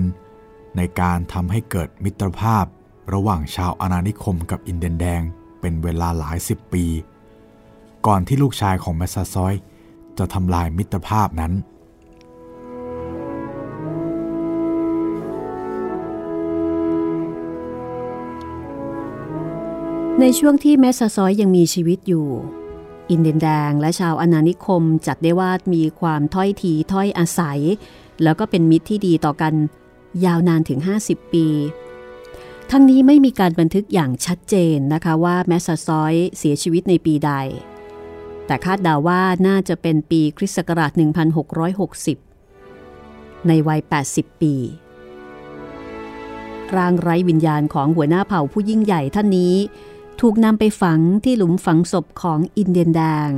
ในการทำให้เกิดมิตรภาพระหว่างชาวอาณานิคมกับอินเดียนแดงเป็นเวลาหลายสิบปี ก่อนที่ลูกชายของแมสซาซอยจะทำลายมิตรภาพนั้น ในช่วงที่แมสซาซอยยังมีชีวิตอยู่ อินเดียนแดงและชาวอาณานิคมจัดได้ว่ามีความถ้อยทีถ้อยอาศัย แล้วก็เป็นมิตรที่ดีต่อกันยาวนานถึง 50 ปี ทั้งนี้ไม่มีการบันทึกอย่างชัดเจนนะคะว่าแมสซาซอยเสียชีวิตในปีใด แต่คาดเดาว่าน่าจะเป็นปีคริสต์ศักราช 1660 ในวัย 80 ปีร่างไร้วิญญาณของหัวหน้าเผ่าผู้ยิ่งใหญ่ท่านนี้ ถูกนำไปฝังที่หลุมฝังศพของอินเดียนแดง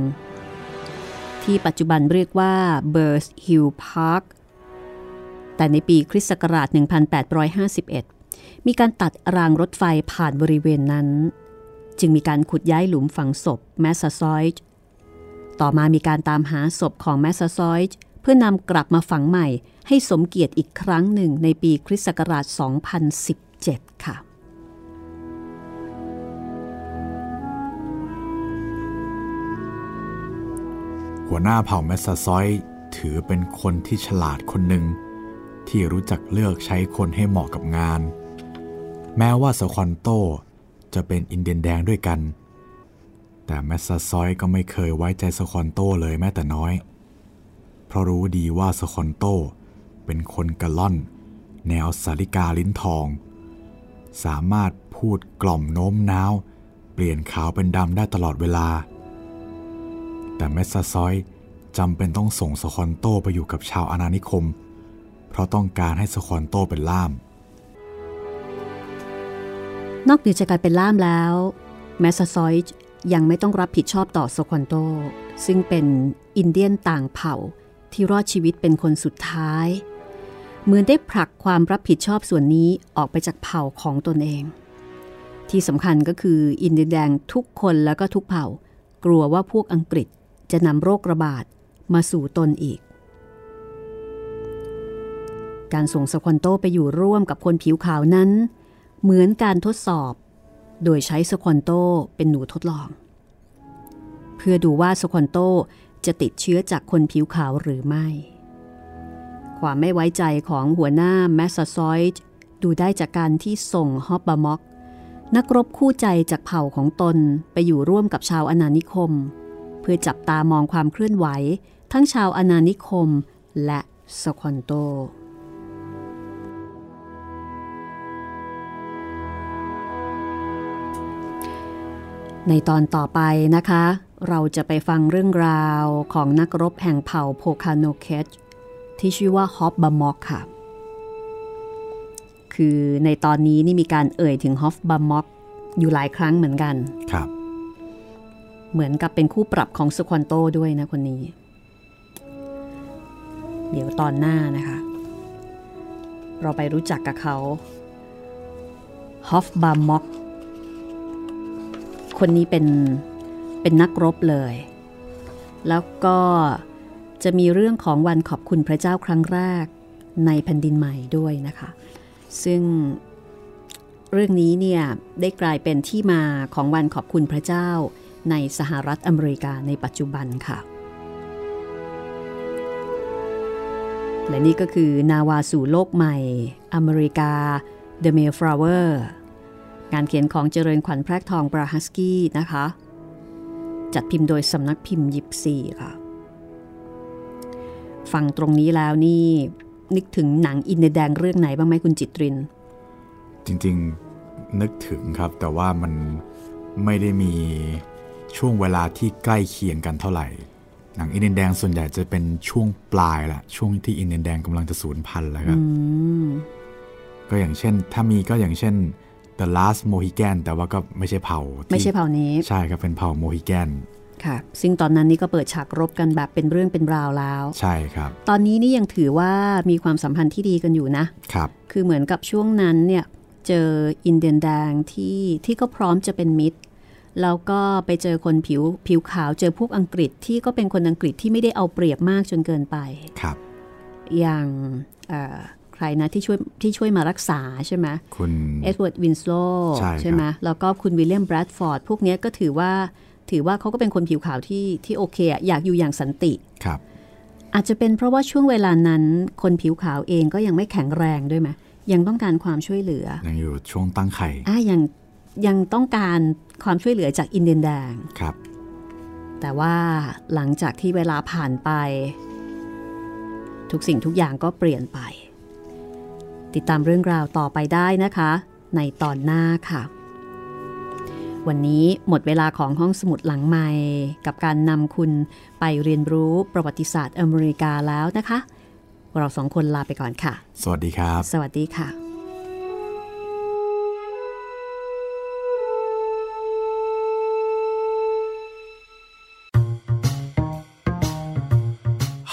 ที่ปัจจุบันเรียกว่า Burr's Hill Park แต่ในปีคริสต์ศักราช 1851 มีการตัดรางรถไฟผ่านบริเวณนั้น จึงมีการขุดย้ายหลุมฝังศพแมสซาซอยด์ต่อมามีการตามหาศพของแมสซาซอยด์เพื่อนำกลับมาฝังใหม่ให้สมเกียรติอีกครั้งหนึ่งในปีคริสต์ศักราช 2017 ค่ะ หัวหน้าเผ่าแมสซาซอยถือเป็นคนที่ฉลาดคนหนึ่ง ที่รู้จักเลือกใช้คนให้เหมาะกับงาน แม้ว่าสควอนโตจะเป็นอินเดียนแดงด้วยกัน แต่แมสซาซอยก็ไม่เคยไว้ใจสควอนโตเลยแม้แต่น้อย เพราะรู้ดีว่าสควอนโตเป็นคนกระล่อน แนวสาริกาลิ้นทอง สามารถพูดกล่อมโน้มน้าว เปลี่ยนขาวเป็นดำได้ตลอดเวลา แต่เมสซาซอยจำเป็นต้องส่งสคอนโตไปอยู่กับชาวอาณานิคม เพราะต้องการให้สคอนโตเป็นล่าม นอกเหนือจากการเป็นล่ามแล้วแมสซาซอยยังไม่ต้องรับผิดชอบต่อสคอนโต ซึ่งเป็นอินเดียนต่างเผ่าที่รอดชีวิตเป็นคนสุดท้าย เหมือนได้ผลักความรับผิดชอบส่วนนี้ออกไปจากเผ่าของตนเอง ที่สำคัญก็คืออินเดียนแดงทุกคนแล้วก็ทุกเผ่ากลัวว่าพวกอังกฤษ จะนำโรคระบาดมาสู่ตนอีก การส่งสควอนโตไปอยู่ร่วมกับคนผิวขาวนั้น เหมือนการทดสอบ โดยใช้สควอนโตเป็นหนูทดลอง เพื่อดูว่าสควอนโตจะติดเชื้อจากคนผิวขาวหรือไม่ ความไม่ไว้ใจของหัวหน้าแมสซาซอยด์ดูได้จากการที่ส่งฮอบบามอกนักรบคู่ใจจากเผ่าของตนไปอยู่ร่วมกับชาวอนานิคม พื่อจับตามองความเคลื่อนไหว ทั้งชาวอนานิคม และสควอนโต ในตอนต่อไปนะคะ เราจะไปฟังเรื่องราวของนักรบแห่งเผ่าโพคาโนเคชที่ชื่อว่าฮอบบาม็อกค่ะ คือในตอนนี้นี่มีการเอ่ยถึงฮอบบาม็อกอยู่หลายครั้งเหมือนกัน ครับ เหมือนกับเป็นคู่ปรับของสควอนโตด้วยนะคนนี้ เดี๋ยวตอนหน้านะคะ เราไปรู้จักกับเขาฮอฟบาร์ม็อกคนนี้เป็นเป็นนักรบเลย แล้วก็จะมีเรื่องของวันขอบคุณพระเจ้าครั้งแรกในแผ่นดินใหม่ด้วยนะคะ ซึ่งเรื่องนี้เนี่ยได้กลายเป็นที่มาของวันขอบคุณพระเจ้า ในสหรัฐอเมริกาในปัจจุบันค่ะ และนี่ก็คือนาวาสู่โลกใหม่ อเมริกา The Mayflower งานเขียนของเจริญขวัญแพรกทองบราฮัสกี้นะคะ จัดพิมพ์โดยสำนักพิมพ์ยิปซีค่ะ ฟังตรงนี้แล้วนี่ นึกถึงหนังอินเดียแดงเรื่องไหนบ้างไหมคุณจิตริน จริง ๆ นึกถึงครับ แต่ว่ามันไม่ได้มี ช่วงเวลาที่ใกล้เคียงกันเท่าไหร่ หนังอินเดียแดงส่วนใหญ่จะเป็นช่วงปลายละช่วงที่อินเดียแดงกำลังจะสูญพันธุ์แล้วครับก็อย่างเช่น ถ้ามีก็อย่างเช่น The Last Mohican แต่ว่าก็ไม่ใช่เผ่าไม่ใช่เผ่านี้ ใช่ครับเป็นเผ่าโมฮิแกนค่ะซึ่งตอนนั้นนี่ก็เปิดฉากรบกันแบบเป็นเรื่องเป็นราวแล้ว ใช่ครับ ตอนนี้นี่ยังถือว่ามีความสัมพันธ์ที่ดีกันอยู่นะครับคือเหมือนกับช่วงนั้นเนี่ยเจออินเดียนแดงที่ที่ก็พร้อมจะเป็นมิตร แล้วก็ไปเจอคนผิวผิวขาวเจอพวกอังกฤษที่ก็เป็นคนอังกฤษที่ไม่ได้เอาเปรียบมากจนเกินไปครับ อย่างเอ่อใครนะที่ช่วยที่ช่วยมารักษาใช่ไหมคุณเอ็ดเวิร์ดวินสโลใช่ครับไหมแล้วก็คุณวิลเลียมแบรดฟอร์ดพวกเนี้ยก็ถือว่าถือว่าเขาก็เป็นคนผิวขาวที่ที่โอเคอะอยากอยู่อย่างสันติครับ อาจจะเป็นเพราะว่าช่วงเวลานั้น คนผิวขาวเองก็ยังไม่แข็งแรงด้วยไหมยังต้องการความช่วยเหลือ ยังอยู่ช่วงตั้งไข่อะยัง ยังต้องการความช่วยเหลือจากอินเดียนแดงครับ แต่ว่าหลังจากที่เวลาผ่านไป ทุกสิ่งทุกอย่างก็เปลี่ยนไป ติดตามเรื่องราวต่อไปได้นะคะ ในตอนหน้าค่ะ วันนี้หมดเวลาของห้องสมุดหลังใหม่ กับการนำคุณไปเรียนรู้ประวัติศาสตร์อเมริกาแล้วนะคะ เราสองคนลาไปก่อนค่ะ สวัสดีครับ สวัสดีค่ะ